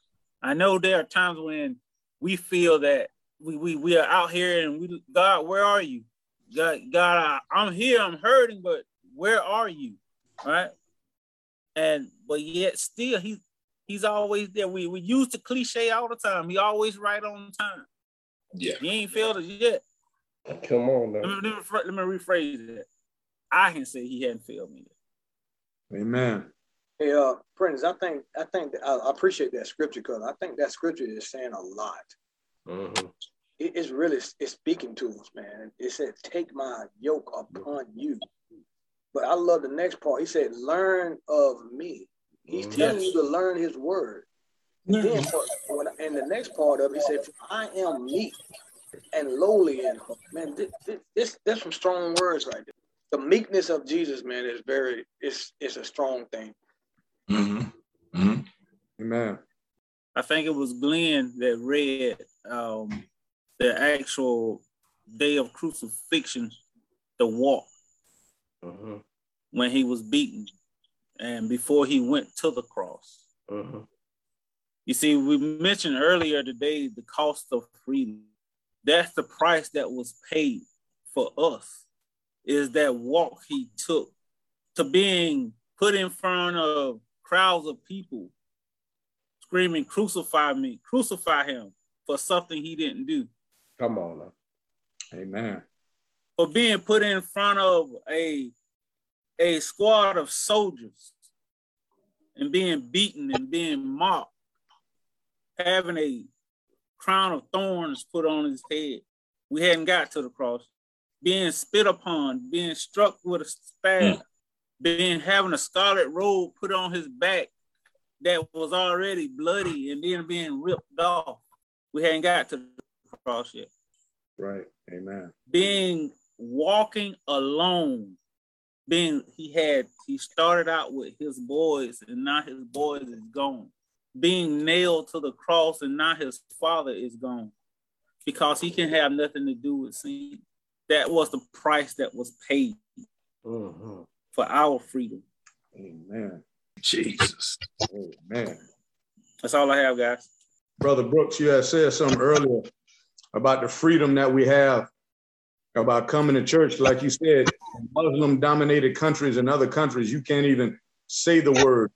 [SPEAKER 3] I know there are times when we feel that we, we, we are out here and we God, where are you? God, God, I, I'm here, I'm hurting, but where are you? Right? And but yet still he he's always there. We we use the cliche all the time. He always right on time.
[SPEAKER 8] Yeah.
[SPEAKER 3] He ain't failed us yet.
[SPEAKER 4] Come on now.
[SPEAKER 3] Let me, let me, let me rephrase that. I can say he hadn't failed me
[SPEAKER 8] yet. Amen.
[SPEAKER 5] Hey, uh, Prentice, I think I think I, I appreciate that scripture because I think that scripture is saying a lot. Mm-hmm. It, it's really it's speaking to us, man. It said, "Take my yoke upon you." But I love the next part. He said, "Learn of me." He's mm-hmm. telling yes. you to learn His word. Mm-hmm. Then, for, and the next part of it, he said, "I am meek and lowly in heart." Man, this, this, this that's some strong words right there. The meekness of Jesus, man, is very it's it's a strong thing.
[SPEAKER 8] Mm-hmm. Mm-hmm. Amen.
[SPEAKER 3] I think it was Glenn that read um, the actual day of crucifixion, the walk, uh-huh. when he was beaten and before he went to the cross. Uh-huh. You see, we mentioned earlier today the cost of freedom. That's the price that was paid for us, is that walk he took to being put in front of crowds of people screaming, Crucify me, crucify him for something he didn't do.
[SPEAKER 4] Come on.
[SPEAKER 8] Amen.
[SPEAKER 3] For being put in front of a, a squad of soldiers and being beaten and being mocked, having a crown of thorns put on his head. We hadn't got to the cross. Being spit upon, being struck with a staff, mm being having a scarlet robe put on his back that was already bloody and then being ripped off. We hadn't got to the cross yet.
[SPEAKER 8] Right. Amen.
[SPEAKER 3] Being walking alone. Being he had he started out with his boys and now his boys is gone. Being nailed to the cross and now his father is gone. Because he can have nothing to do with sin. That was the price that was paid. Mm-hmm for our freedom.
[SPEAKER 8] Amen. Jesus. Amen.
[SPEAKER 3] That's all I have, guys.
[SPEAKER 8] Brother Brooks, you had said something earlier about the freedom that we have about coming to church. Like you said, Muslim dominated countries and other countries, you can't even say the word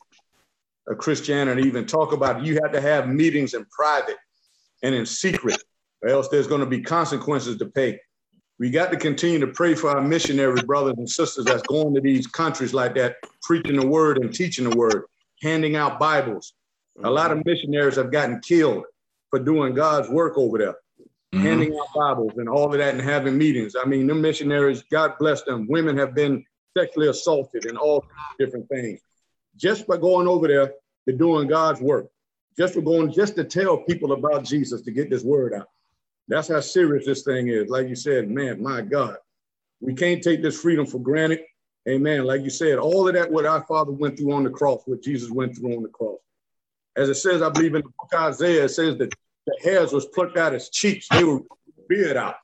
[SPEAKER 8] of Christianity, even talk about it. You have to have meetings in private and in secret, or else there's going to be consequences to pay we got to continue to pray for our missionary brothers and sisters that's going to these countries like that, preaching the word and teaching the word, handing out Bibles. A lot of missionaries have gotten killed for doing God's work over there, mm-hmm. handing out Bibles and all of that and having meetings. I mean, them missionaries, God bless them. Women have been sexually assaulted and all different things. Just by going over there to doing God's work, just for going, just to tell people about Jesus to get this word out. That's how serious this thing is. Like you said, man, my God, we can't take this freedom for granted. Amen. Like you said, all of that, what our Father went through on the cross, what Jesus went through on the cross. As it says, I believe in the book Isaiah, it says that the hairs was plucked out his cheeks. They were beard out.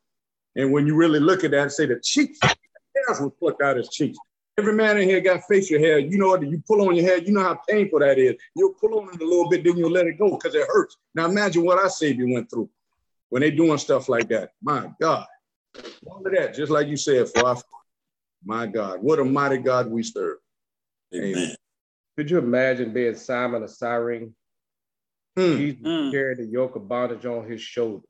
[SPEAKER 8] And when you really look at that and say the cheeks, the hairs was plucked out his cheeks. Every man in here got facial hair. You know what? You pull on your hair, you know how painful that is. You'll pull on it a little bit, then you'll let it go because it hurts. Now imagine what I our Savior went through when they doing stuff like that. My God. All of that, just like you said, for our, my God, what a mighty God we serve.
[SPEAKER 4] Amen. Amen. Could you imagine being Simon of Cyrene? Hmm. He's mm. carrying the yoke of bondage on his shoulder.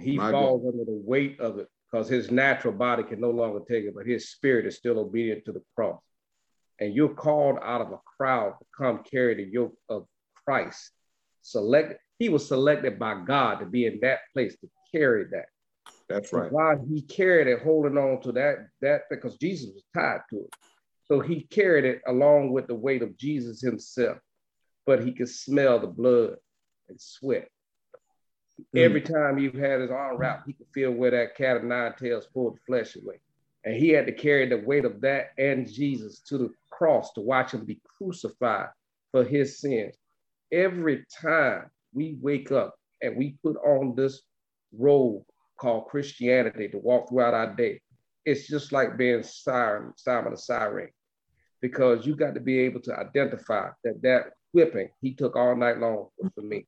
[SPEAKER 4] He my falls God. under the weight of it because his natural body can no longer take it, but his spirit is still obedient to the cross. And you're called out of a crowd to come carry the yoke of Christ. Select he was selected by God to be in that place to carry that.
[SPEAKER 8] That's right.
[SPEAKER 4] While he carried it, holding on to that, that because Jesus was tied to it. So he carried it along with the weight of Jesus himself, but he could smell the blood and sweat. Mm. Every time he had his arm wrapped, he could feel where that cat of nine tails pulled the flesh away. And he had to carry the weight of that and Jesus to the cross to watch him be crucified for his sins. Every time we wake up and we put on this robe called Christianity to walk throughout our day, it's just like being Simon, Simon the Siren, because you got to be able to identify that that whipping he took all night long was for me,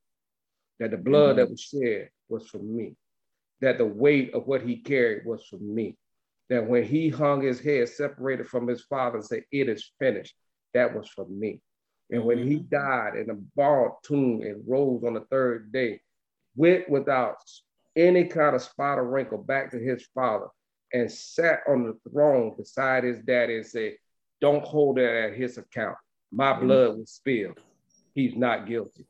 [SPEAKER 4] that the blood mm-hmm. that was shed was for me, that the weight of what he carried was for me, that when he hung his head separated from his father and said, It is finished, that was for me. And when he mm-hmm. died in a borrowed tomb and rose on the third day, went without any kind of spot or wrinkle back to his father and sat on the throne beside his daddy and said, Don't hold that at his account. My mm-hmm. blood was spilled. He's not guilty.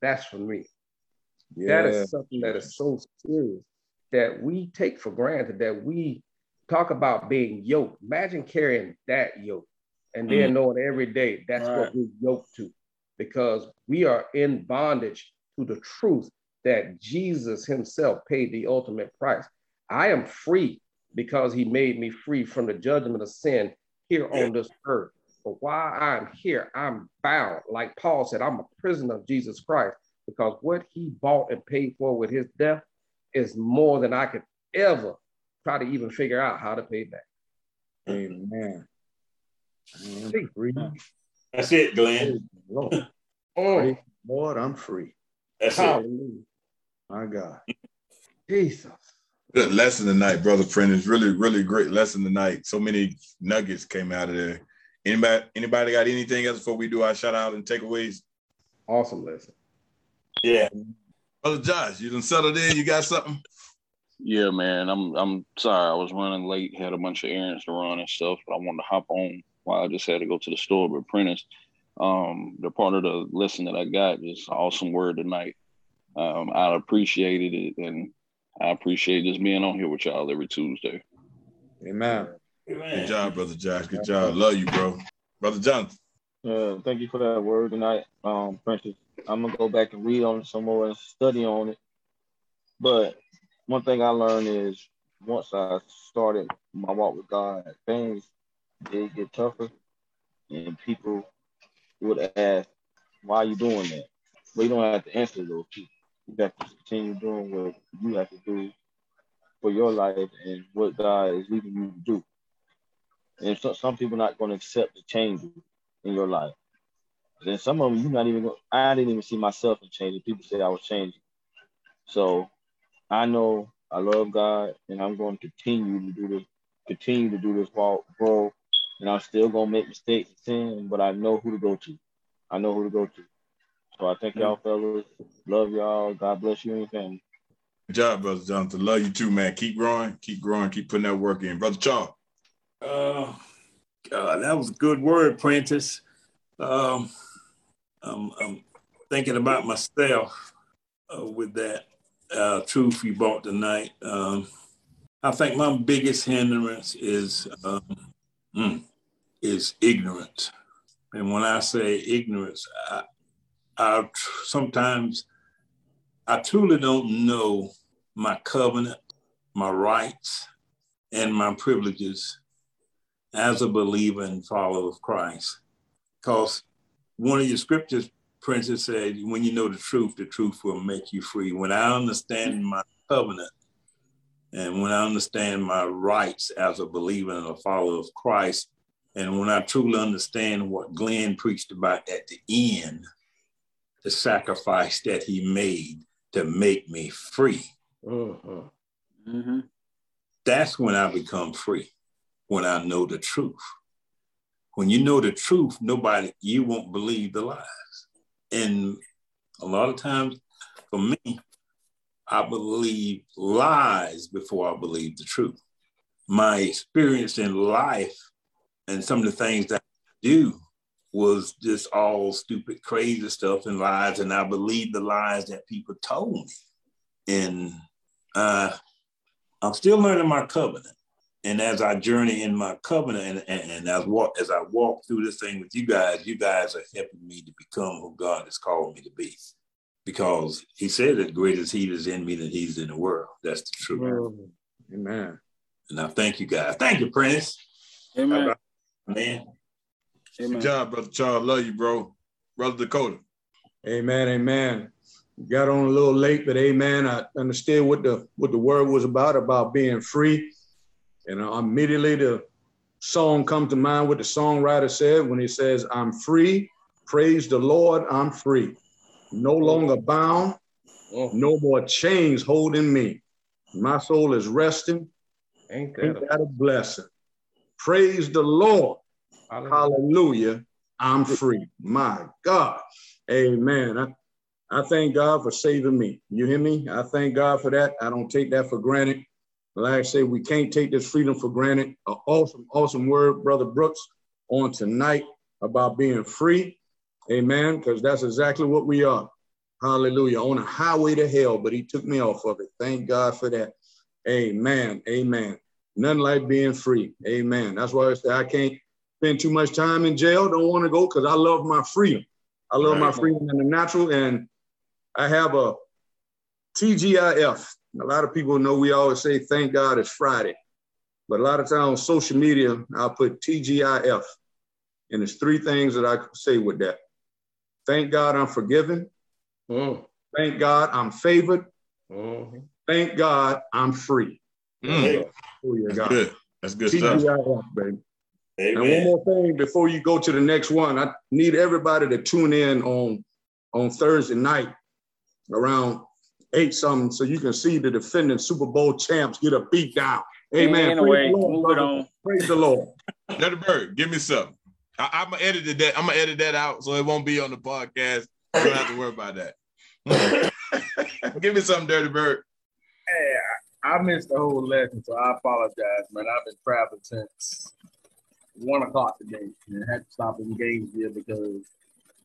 [SPEAKER 4] That's for me. Yeah. That is something that is so serious that we take for granted that we talk about being yoked. Imagine carrying that yoke and then mm. knowing every day that's right. what we're yoked to because we are in bondage to the truth that Jesus himself paid the ultimate price. I am free because he made me free from the judgment of sin here on this earth. But while I'm here, I'm bound. Like Paul said, I'm a prisoner of Jesus Christ because what he bought and paid for with his death is more than I could ever try to even figure out how to pay back.
[SPEAKER 8] Amen.
[SPEAKER 7] That's it, Glenn.
[SPEAKER 8] Lord. Oh, Lord, I'm free.
[SPEAKER 7] That's Hallelujah. it.
[SPEAKER 8] My God.
[SPEAKER 4] Jesus.
[SPEAKER 1] Good lesson tonight, brother Prentice. Really, really great lesson tonight. So many nuggets came out of there. Anybody, anybody got anything else before we do our shout out and takeaways?
[SPEAKER 4] Awesome lesson.
[SPEAKER 7] Yeah.
[SPEAKER 1] Brother Josh, you done settled in? You got something?
[SPEAKER 9] Yeah, man. I'm I'm sorry I was running late, had a bunch of errands to run and stuff, but I wanted to hop on while I just had to go to the store. But Prentice, um, the part of the lesson that I got is awesome word tonight. Um, I appreciated it and I appreciate just being on here with y'all every Tuesday.
[SPEAKER 8] Amen.
[SPEAKER 1] Good job, brother Josh. Good job. Love you, bro. Brother Jonathan.
[SPEAKER 6] Uh, thank you for that word tonight, um, Prentice. I'm gonna go back and read on it some more and study on it. But one thing I learned is once I started my walk with God, things did get tougher, and people would ask, "Why are you doing that?" But you don't have to answer those people. You have to continue doing what you have to do for your life and what God is leading you to do. And so, some people not going to accept the changes in your life. Then some of them you're not even. Gonna, I didn't even see myself in changing. People said I was changing. So I know I love God, and I'm going to continue to do this. Continue to do this walk, grow, and I'm still gonna make mistakes and sin, but I know who to go to. I know who to go to. So I thank y'all fellas. Love y'all. God bless you and your family.
[SPEAKER 1] Good job, brother Jonathan. Love you too, man. Keep growing, keep growing, keep putting that work in, brother Charles.
[SPEAKER 7] Uh, God, that was a good word, Prentice. Um, I'm, I'm thinking about myself uh, with that uh, truth you brought tonight. Um, I think my biggest hindrance is um, mm, is ignorance, and when I say ignorance, I, I sometimes I truly don't know my covenant, my rights, and my privileges as a believer and follower of Christ. Because one of your scriptures, Prentice said, when you know the truth, the truth will make you free. When I understand my covenant and when I understand my rights as a believer and a follower of Christ, and when I truly understand what Glenn preached about at the end, the sacrifice that he made to make me free. Uh-huh. Mm-hmm. That's when I become free when I know the truth. When you know the truth, nobody, you won't believe the lies. And a lot of times for me, I believe lies before I believe the truth. My experience in life and some of the things that I do was just all stupid, crazy stuff and lies. And I believed the lies that people told me. And uh, I'm still learning my covenant and as I journey in my covenant and, and, and as walk as I walk through this thing with you guys, you guys are helping me to become who God has called me to be. Because he said that greater is he is in me than he's in the world. That's the truth.
[SPEAKER 8] Amen.
[SPEAKER 7] And I thank you guys. Thank you, Prentice.
[SPEAKER 3] Amen.
[SPEAKER 7] Man.
[SPEAKER 1] Amen. Good job, brother Charles. Love you, bro. Brother Dakota.
[SPEAKER 8] Amen. Amen. Got on a little late, but amen. I understood what the what the word was about about being free, and uh, immediately the song come to mind. What the songwriter said when he says, "I'm free, praise the Lord, I'm free, no oh. longer bound, oh. no more chains holding me. My soul is resting. Ain't that, Ain't that a blessing? Praise the Lord. Hallelujah. Hallelujah. I'm free. My God. Amen. I, I thank God for saving me. You hear me? I thank God for that. I don't take that for granted. Like I say, we can't take this freedom for granted. An awesome, awesome word, Brother Brooks, on tonight about being free. Amen. Because that's exactly what we are. Hallelujah. On a highway to hell, but he took me off of it. Thank God for that. Amen. Amen. Nothing like being free. Amen. That's why I say I can't spend too much time in jail. Don't want to go because I love my freedom. I love right. my freedom in the natural. And I have a TGIF. A lot of people know we always say, thank God it's Friday. But a lot of times on social media, I'll put TGIF. And there's three things that I say with that. Thank God I'm forgiven. Mm. Thank God I'm favored. Mm-hmm. Thank God I'm free.
[SPEAKER 1] Mm. Oh, yeah, That's good. That's good stuff.
[SPEAKER 8] baby. And one more thing before you go to the next one, I need everybody to tune in on on Thursday night around eight something, so you can see the defending Super Bowl champs get a beat down. Amen.
[SPEAKER 3] Anyway, move it on.
[SPEAKER 8] Praise the Lord.
[SPEAKER 1] Let Bird, give me something. I, am gonna edit that. I'm gonna edit that out so it won't be on the podcast. You don't have to worry about that. Mm. Give me something, Dirty Bird.
[SPEAKER 10] Hey, I, I, missed the whole lesson, so I apologize, man. I've been traveling since one o'clock today and had to stop in Gainesville because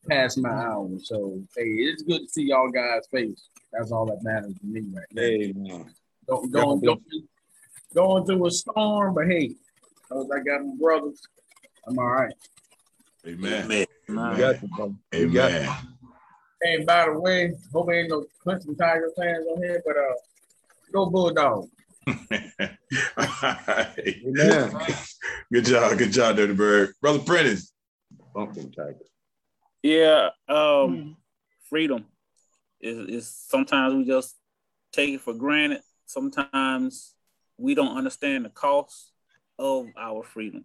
[SPEAKER 10] past my hour. So hey, it's good to see y'all guys' face. That's all that matters to me right now. Hey, man. Don't going going going through a storm, but hey, as I got my brothers, I'm all right.
[SPEAKER 1] Amen. Amen.
[SPEAKER 8] Amen. Got you,
[SPEAKER 1] Amen.
[SPEAKER 10] Hey, by the way, hope ain't no Clemson Tiger fans on here, but uh, go Bulldog.
[SPEAKER 1] Amen. good job, good job, Dirty Bird. Brother Prentice.
[SPEAKER 8] Bumping Tiger.
[SPEAKER 3] Yeah, um, freedom is is sometimes we just take it for granted. Sometimes we don't understand the cost of our freedom.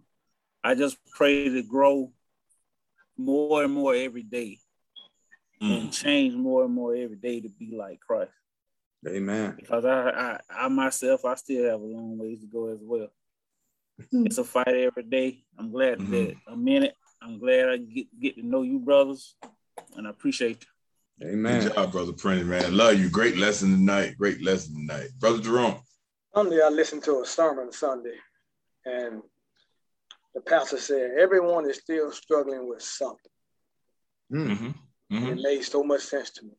[SPEAKER 3] I just pray to grow more and more every day mm. and change more and more every day to be like Christ.
[SPEAKER 8] Amen.
[SPEAKER 3] Because I, I, I myself, I still have a long ways to go as well. it's a fight every day. I'm glad mm-hmm. that a minute. I'm glad I get, get to know you, brothers, and I appreciate
[SPEAKER 8] you. Amen.
[SPEAKER 1] Good job, brother Prentice, man. Love you. Great lesson tonight. Great lesson tonight, brother Jerome.
[SPEAKER 5] Sunday, I listened to a sermon Sunday, and the pastor said everyone is still struggling with something. Mm-hmm. Mm-hmm. It made so much sense to me.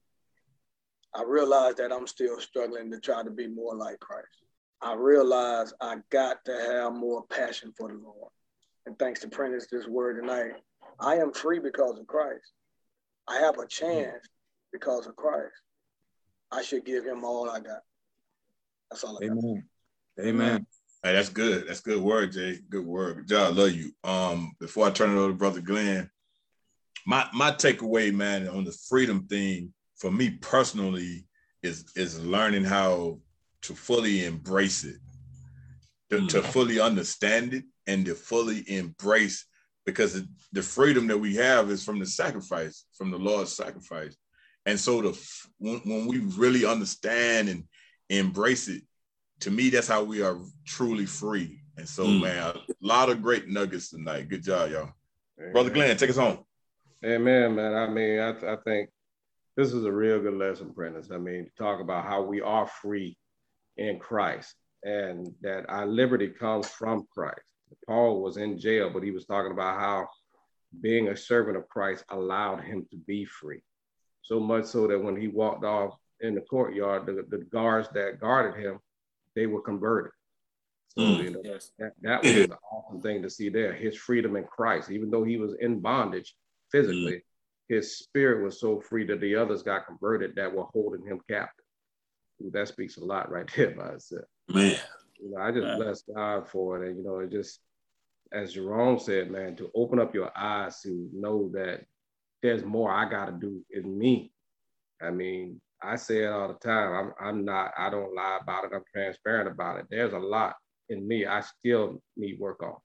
[SPEAKER 5] I realized that I'm still struggling to try to be more like Christ. I realized I got to have more passion for the Lord. And thanks to Prentice this word tonight, I am free because of Christ. I have a chance because of Christ. I should give him all I got. That's all I
[SPEAKER 8] Amen. got. Amen.
[SPEAKER 1] Hey, that's good. That's good word, Jay. Good word. Good job. Love you. Um, before I turn it over to Brother Glenn, my my takeaway, man, on the freedom thing for me personally is is learning how to fully embrace it, to, mm. to fully understand it, and to fully embrace because the freedom that we have is from the sacrifice, from the Lord's sacrifice, and so the when, when we really understand and embrace it, to me, that's how we are truly free. And so, mm. man, a lot of great nuggets tonight. Good job, y'all. Amen. Brother Glenn, take us home.
[SPEAKER 4] Amen, man. I mean, I, I think this is a real good lesson, Prentice. I mean, talk about how we are free in Christ and that our liberty comes from Christ. Paul was in jail, but he was talking about how being a servant of Christ allowed him to be free. So much so that when he walked off in the courtyard, the, the guards that guarded him, they were converted. So mm, you know, yes. that, that was an awesome thing to see there. His freedom in Christ, even though he was in bondage, physically, mm-hmm. his spirit was so free that the others got converted that were holding him captive. Ooh, that speaks a lot right there by itself.
[SPEAKER 1] Man.
[SPEAKER 4] You know, I just bless God for it. And, you know, it just, as Jerome said, man, to open up your eyes to know that there's more I got to do in me. I mean, I say it all the time. I'm, I'm not, I don't lie about it. I'm transparent about it. There's a lot in me I still need work on.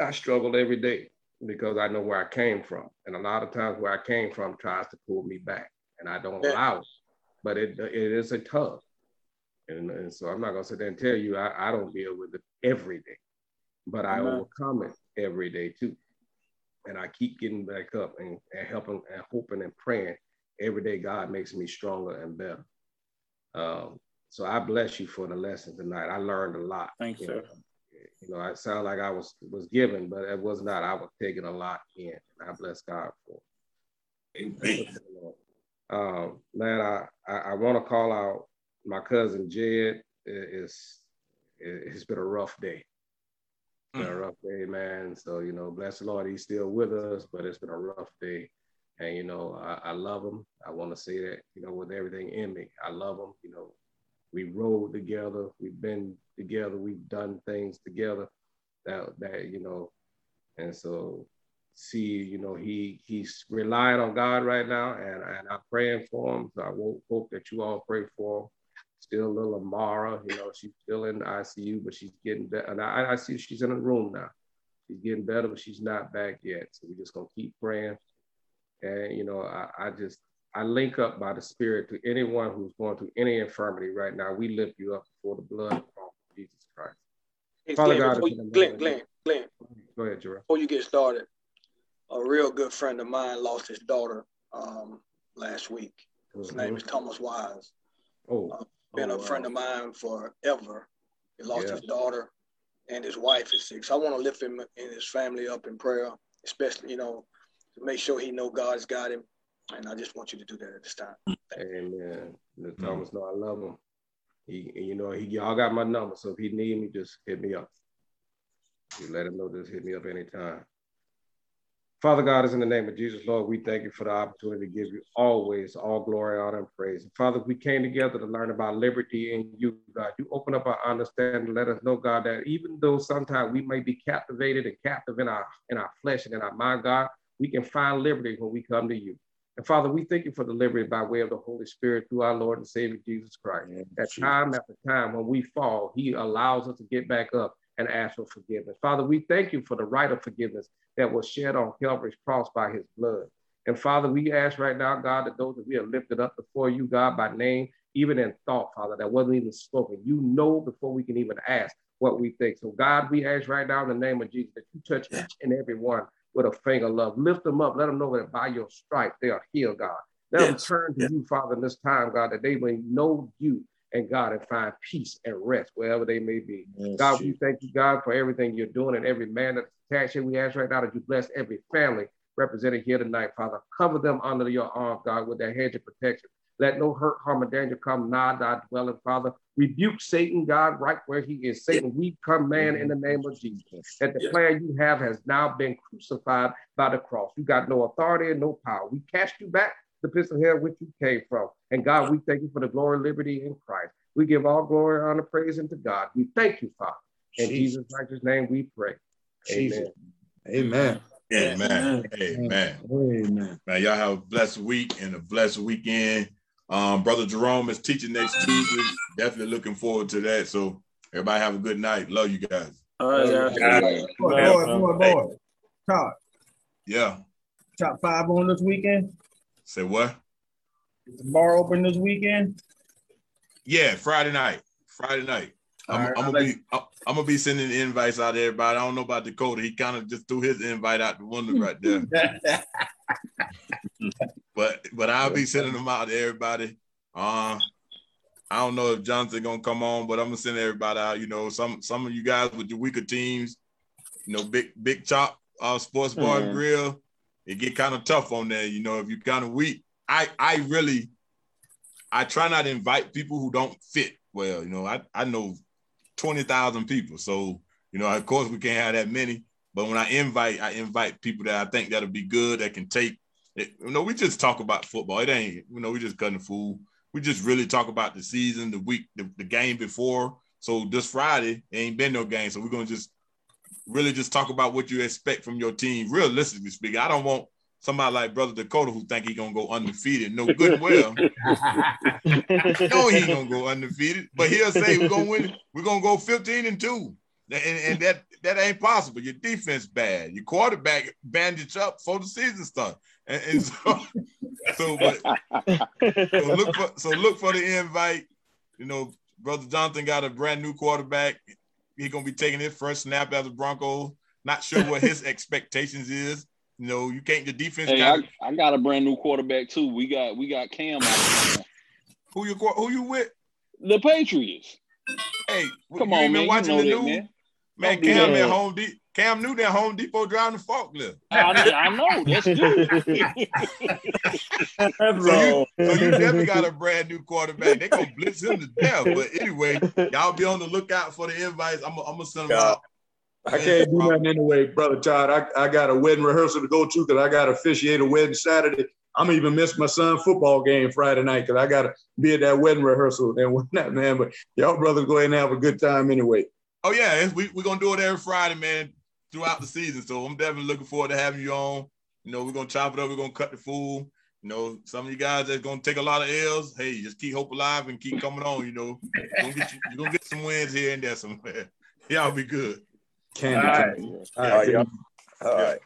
[SPEAKER 4] I struggle every day because I know where I came from. And a lot of times where I came from tries to pull me back and I don't yeah. allow it. But it, it is a tug. And, and so I'm not gonna sit there and tell you I, I don't deal with it every day, but I overcome it every day too. And I keep getting back up and, and helping and hoping and praying every day God makes me stronger and better. Um, so I bless you for the lesson tonight. I learned a lot.
[SPEAKER 3] Thank you. Know,
[SPEAKER 4] you know, it sounded like I was was given, but it was not. I was taking a lot in. And I bless God for. It. Amen. Um, man, I I, I want to call out my cousin Jed. It's it's been a rough day. Been a mm. rough day, man. So you know, bless the Lord, he's still with us, but it's been a rough day. And you know, I, I love him. I want to say that, you know, with everything in me, I love him. You know, we rode together, we've been together, we've done things together. That that you know, and so see, you know, he he's relying on God right now, and, and I'm praying for him. So I hope that you all pray for him. Still a little Amara, you know, she's still in the ICU, but she's getting better. And I, I see she's in a room now. She's getting better, but she's not back yet. So we're just gonna keep praying. And you know, I, I just I link up by the Spirit to anyone who's going through any infirmity right now. We lift you up before the blood of Jesus Christ.
[SPEAKER 5] Hey, Father Glenn, God, you, Glenn, Glenn, Glenn.
[SPEAKER 4] Go ahead, Jerome.
[SPEAKER 5] Before you get started, a real good friend of mine lost his daughter um, last week. His mm-hmm. name is Thomas Wise.
[SPEAKER 4] Oh, uh,
[SPEAKER 5] been
[SPEAKER 4] oh,
[SPEAKER 5] a friend of mine forever. He lost yeah. his daughter, and his wife is sick. So I want to lift him and his family up in prayer, especially you know, to make sure he know God's got him and I just want you to do that at this time.
[SPEAKER 4] Amen. The mm. Thomas know I love him. He, you know, he y'all got my number, so if he need me, just hit me up. You let him know, just hit me up anytime. Father God, is in the name of Jesus, Lord, we thank you for the opportunity to give you always all glory, honor, and praise. And Father, we came together to learn about liberty in you, God. You open up our understanding, let us know, God, that even though sometimes we may be captivated and captive in our in our flesh and in our mind, God, we can find liberty when we come to you. And Father, we thank you for the liberty by way of the Holy Spirit through our Lord and Savior Jesus Christ. Yeah, that time after time when we fall, He allows us to get back up and ask for forgiveness. Father, we thank you for the right of forgiveness that was shed on Calvary's cross by His blood. And Father, we ask right now, God, that those that we have lifted up before you, God, by name, even in thought, Father, that wasn't even spoken. You know before we can even ask what we think. So, God, we ask right now in the name of Jesus that you touch each and every one with a finger of love. Lift them up. Let them know that by your stripe they are healed, God. Let yes. them turn to yes. you, Father, in this time, God, that they may know you and God and find peace and rest wherever they may be. Yes, God, we thank you, God, for everything you're doing and every man that's attached here. We ask right now that you bless every family represented here tonight, Father. Cover them under your arm, God, with that hedge of protection. Let no hurt, harm, or danger come nigh thy dwelling, Father. Rebuke Satan, God, right where he is. Satan, we command in the mm-hmm. name of Jesus that the plan you have has now been crucified by the cross. You got no authority and no power. We cast you back the pit of hell which you came from. And God, we thank you for the glory, liberty in Christ. We give all glory, honor, praise unto God. We thank you, Father. In Jesus' righteous name we pray.
[SPEAKER 8] Amen. Amen.
[SPEAKER 1] Amen. Amen. Amen. Man, y'all have a blessed week and a blessed weekend. Um, Brother Jerome is teaching next Tuesday. Definitely looking forward to that. So everybody have a good night. Love you guys.
[SPEAKER 3] All right, guys.
[SPEAKER 10] Boy.
[SPEAKER 1] Yeah.
[SPEAKER 10] Top five on this weekend.
[SPEAKER 1] Say what?
[SPEAKER 10] Is the bar open this weekend?
[SPEAKER 1] Yeah, Friday night. Friday night. I'm, right, I'm gonna be I'm, I'm, gonna be sending invites out to everybody. I don't know about Dakota. He kind of just threw his invite out the window right there. but but I'll be sending them out to everybody. Uh, I don't know if Jonathan gonna come on, but I'm gonna send everybody out. You know, some some of you guys with your weaker teams, you know, big big chop, uh, sports bar mm-hmm. and grill, it get kind of tough on there. You know, if you're kind of weak, I I really I try not to invite people who don't fit well. You know, I I know twenty thousand people, so you know, of course we can't have that many. But when I invite, I invite people that I think that'll be good that can take it, you know, we just talk about football. It ain't, you know, we just cutting the fool. We just really talk about the season, the week, the, the game before. So this Friday, ain't been no game. So we're gonna just really just talk about what you expect from your team. Realistically speaking, I don't want somebody like Brother Dakota who think he gonna go undefeated. No good and well. no, he gonna go undefeated, but he'll say we're gonna win. We're gonna go 15 and two, and, and that that ain't possible. Your defense bad. Your quarterback bandaged up for the season start, and, and so so, but, so look for so look for the invite. You know, Brother Jonathan got a brand new quarterback. He's gonna be taking his first snap as a Bronco. Not sure what his expectations is. You know, you can't the defense.
[SPEAKER 9] Hey, I, I, got a brand new quarterback too. We got we got Cam.
[SPEAKER 1] who you who you with?
[SPEAKER 9] The Patriots.
[SPEAKER 1] Hey, come on, man. Watching you know the news, man. man Cam at Home Depot. Cam Newton at Home Depot driving the forklift.
[SPEAKER 9] I, I know. That's good.
[SPEAKER 1] so, you, so you definitely got a brand new quarterback. They're gonna blitz him to death. But anyway, y'all be on the lookout for the invites. I'm, I'm gonna send them out.
[SPEAKER 8] I can't do nothing anyway, brother Todd. I, I got a wedding rehearsal to go to because I got to officiate a wedding Saturday. I'm even miss my son football game Friday night because I got to be at that wedding rehearsal and whatnot, man. But y'all brothers go ahead and have a good time anyway.
[SPEAKER 1] Oh yeah, we we're gonna do it every Friday, man, throughout the season. So I'm definitely looking forward to having you on. You know, we're gonna chop it up. We're gonna cut the fool. You know, some of you guys that's gonna take a lot of L's. Hey, just keep hope alive and keep coming on. You know, you're gonna get, you, you're gonna get some wins here and there somewhere. Y'all be good.
[SPEAKER 8] Candy. All right. All right. All right.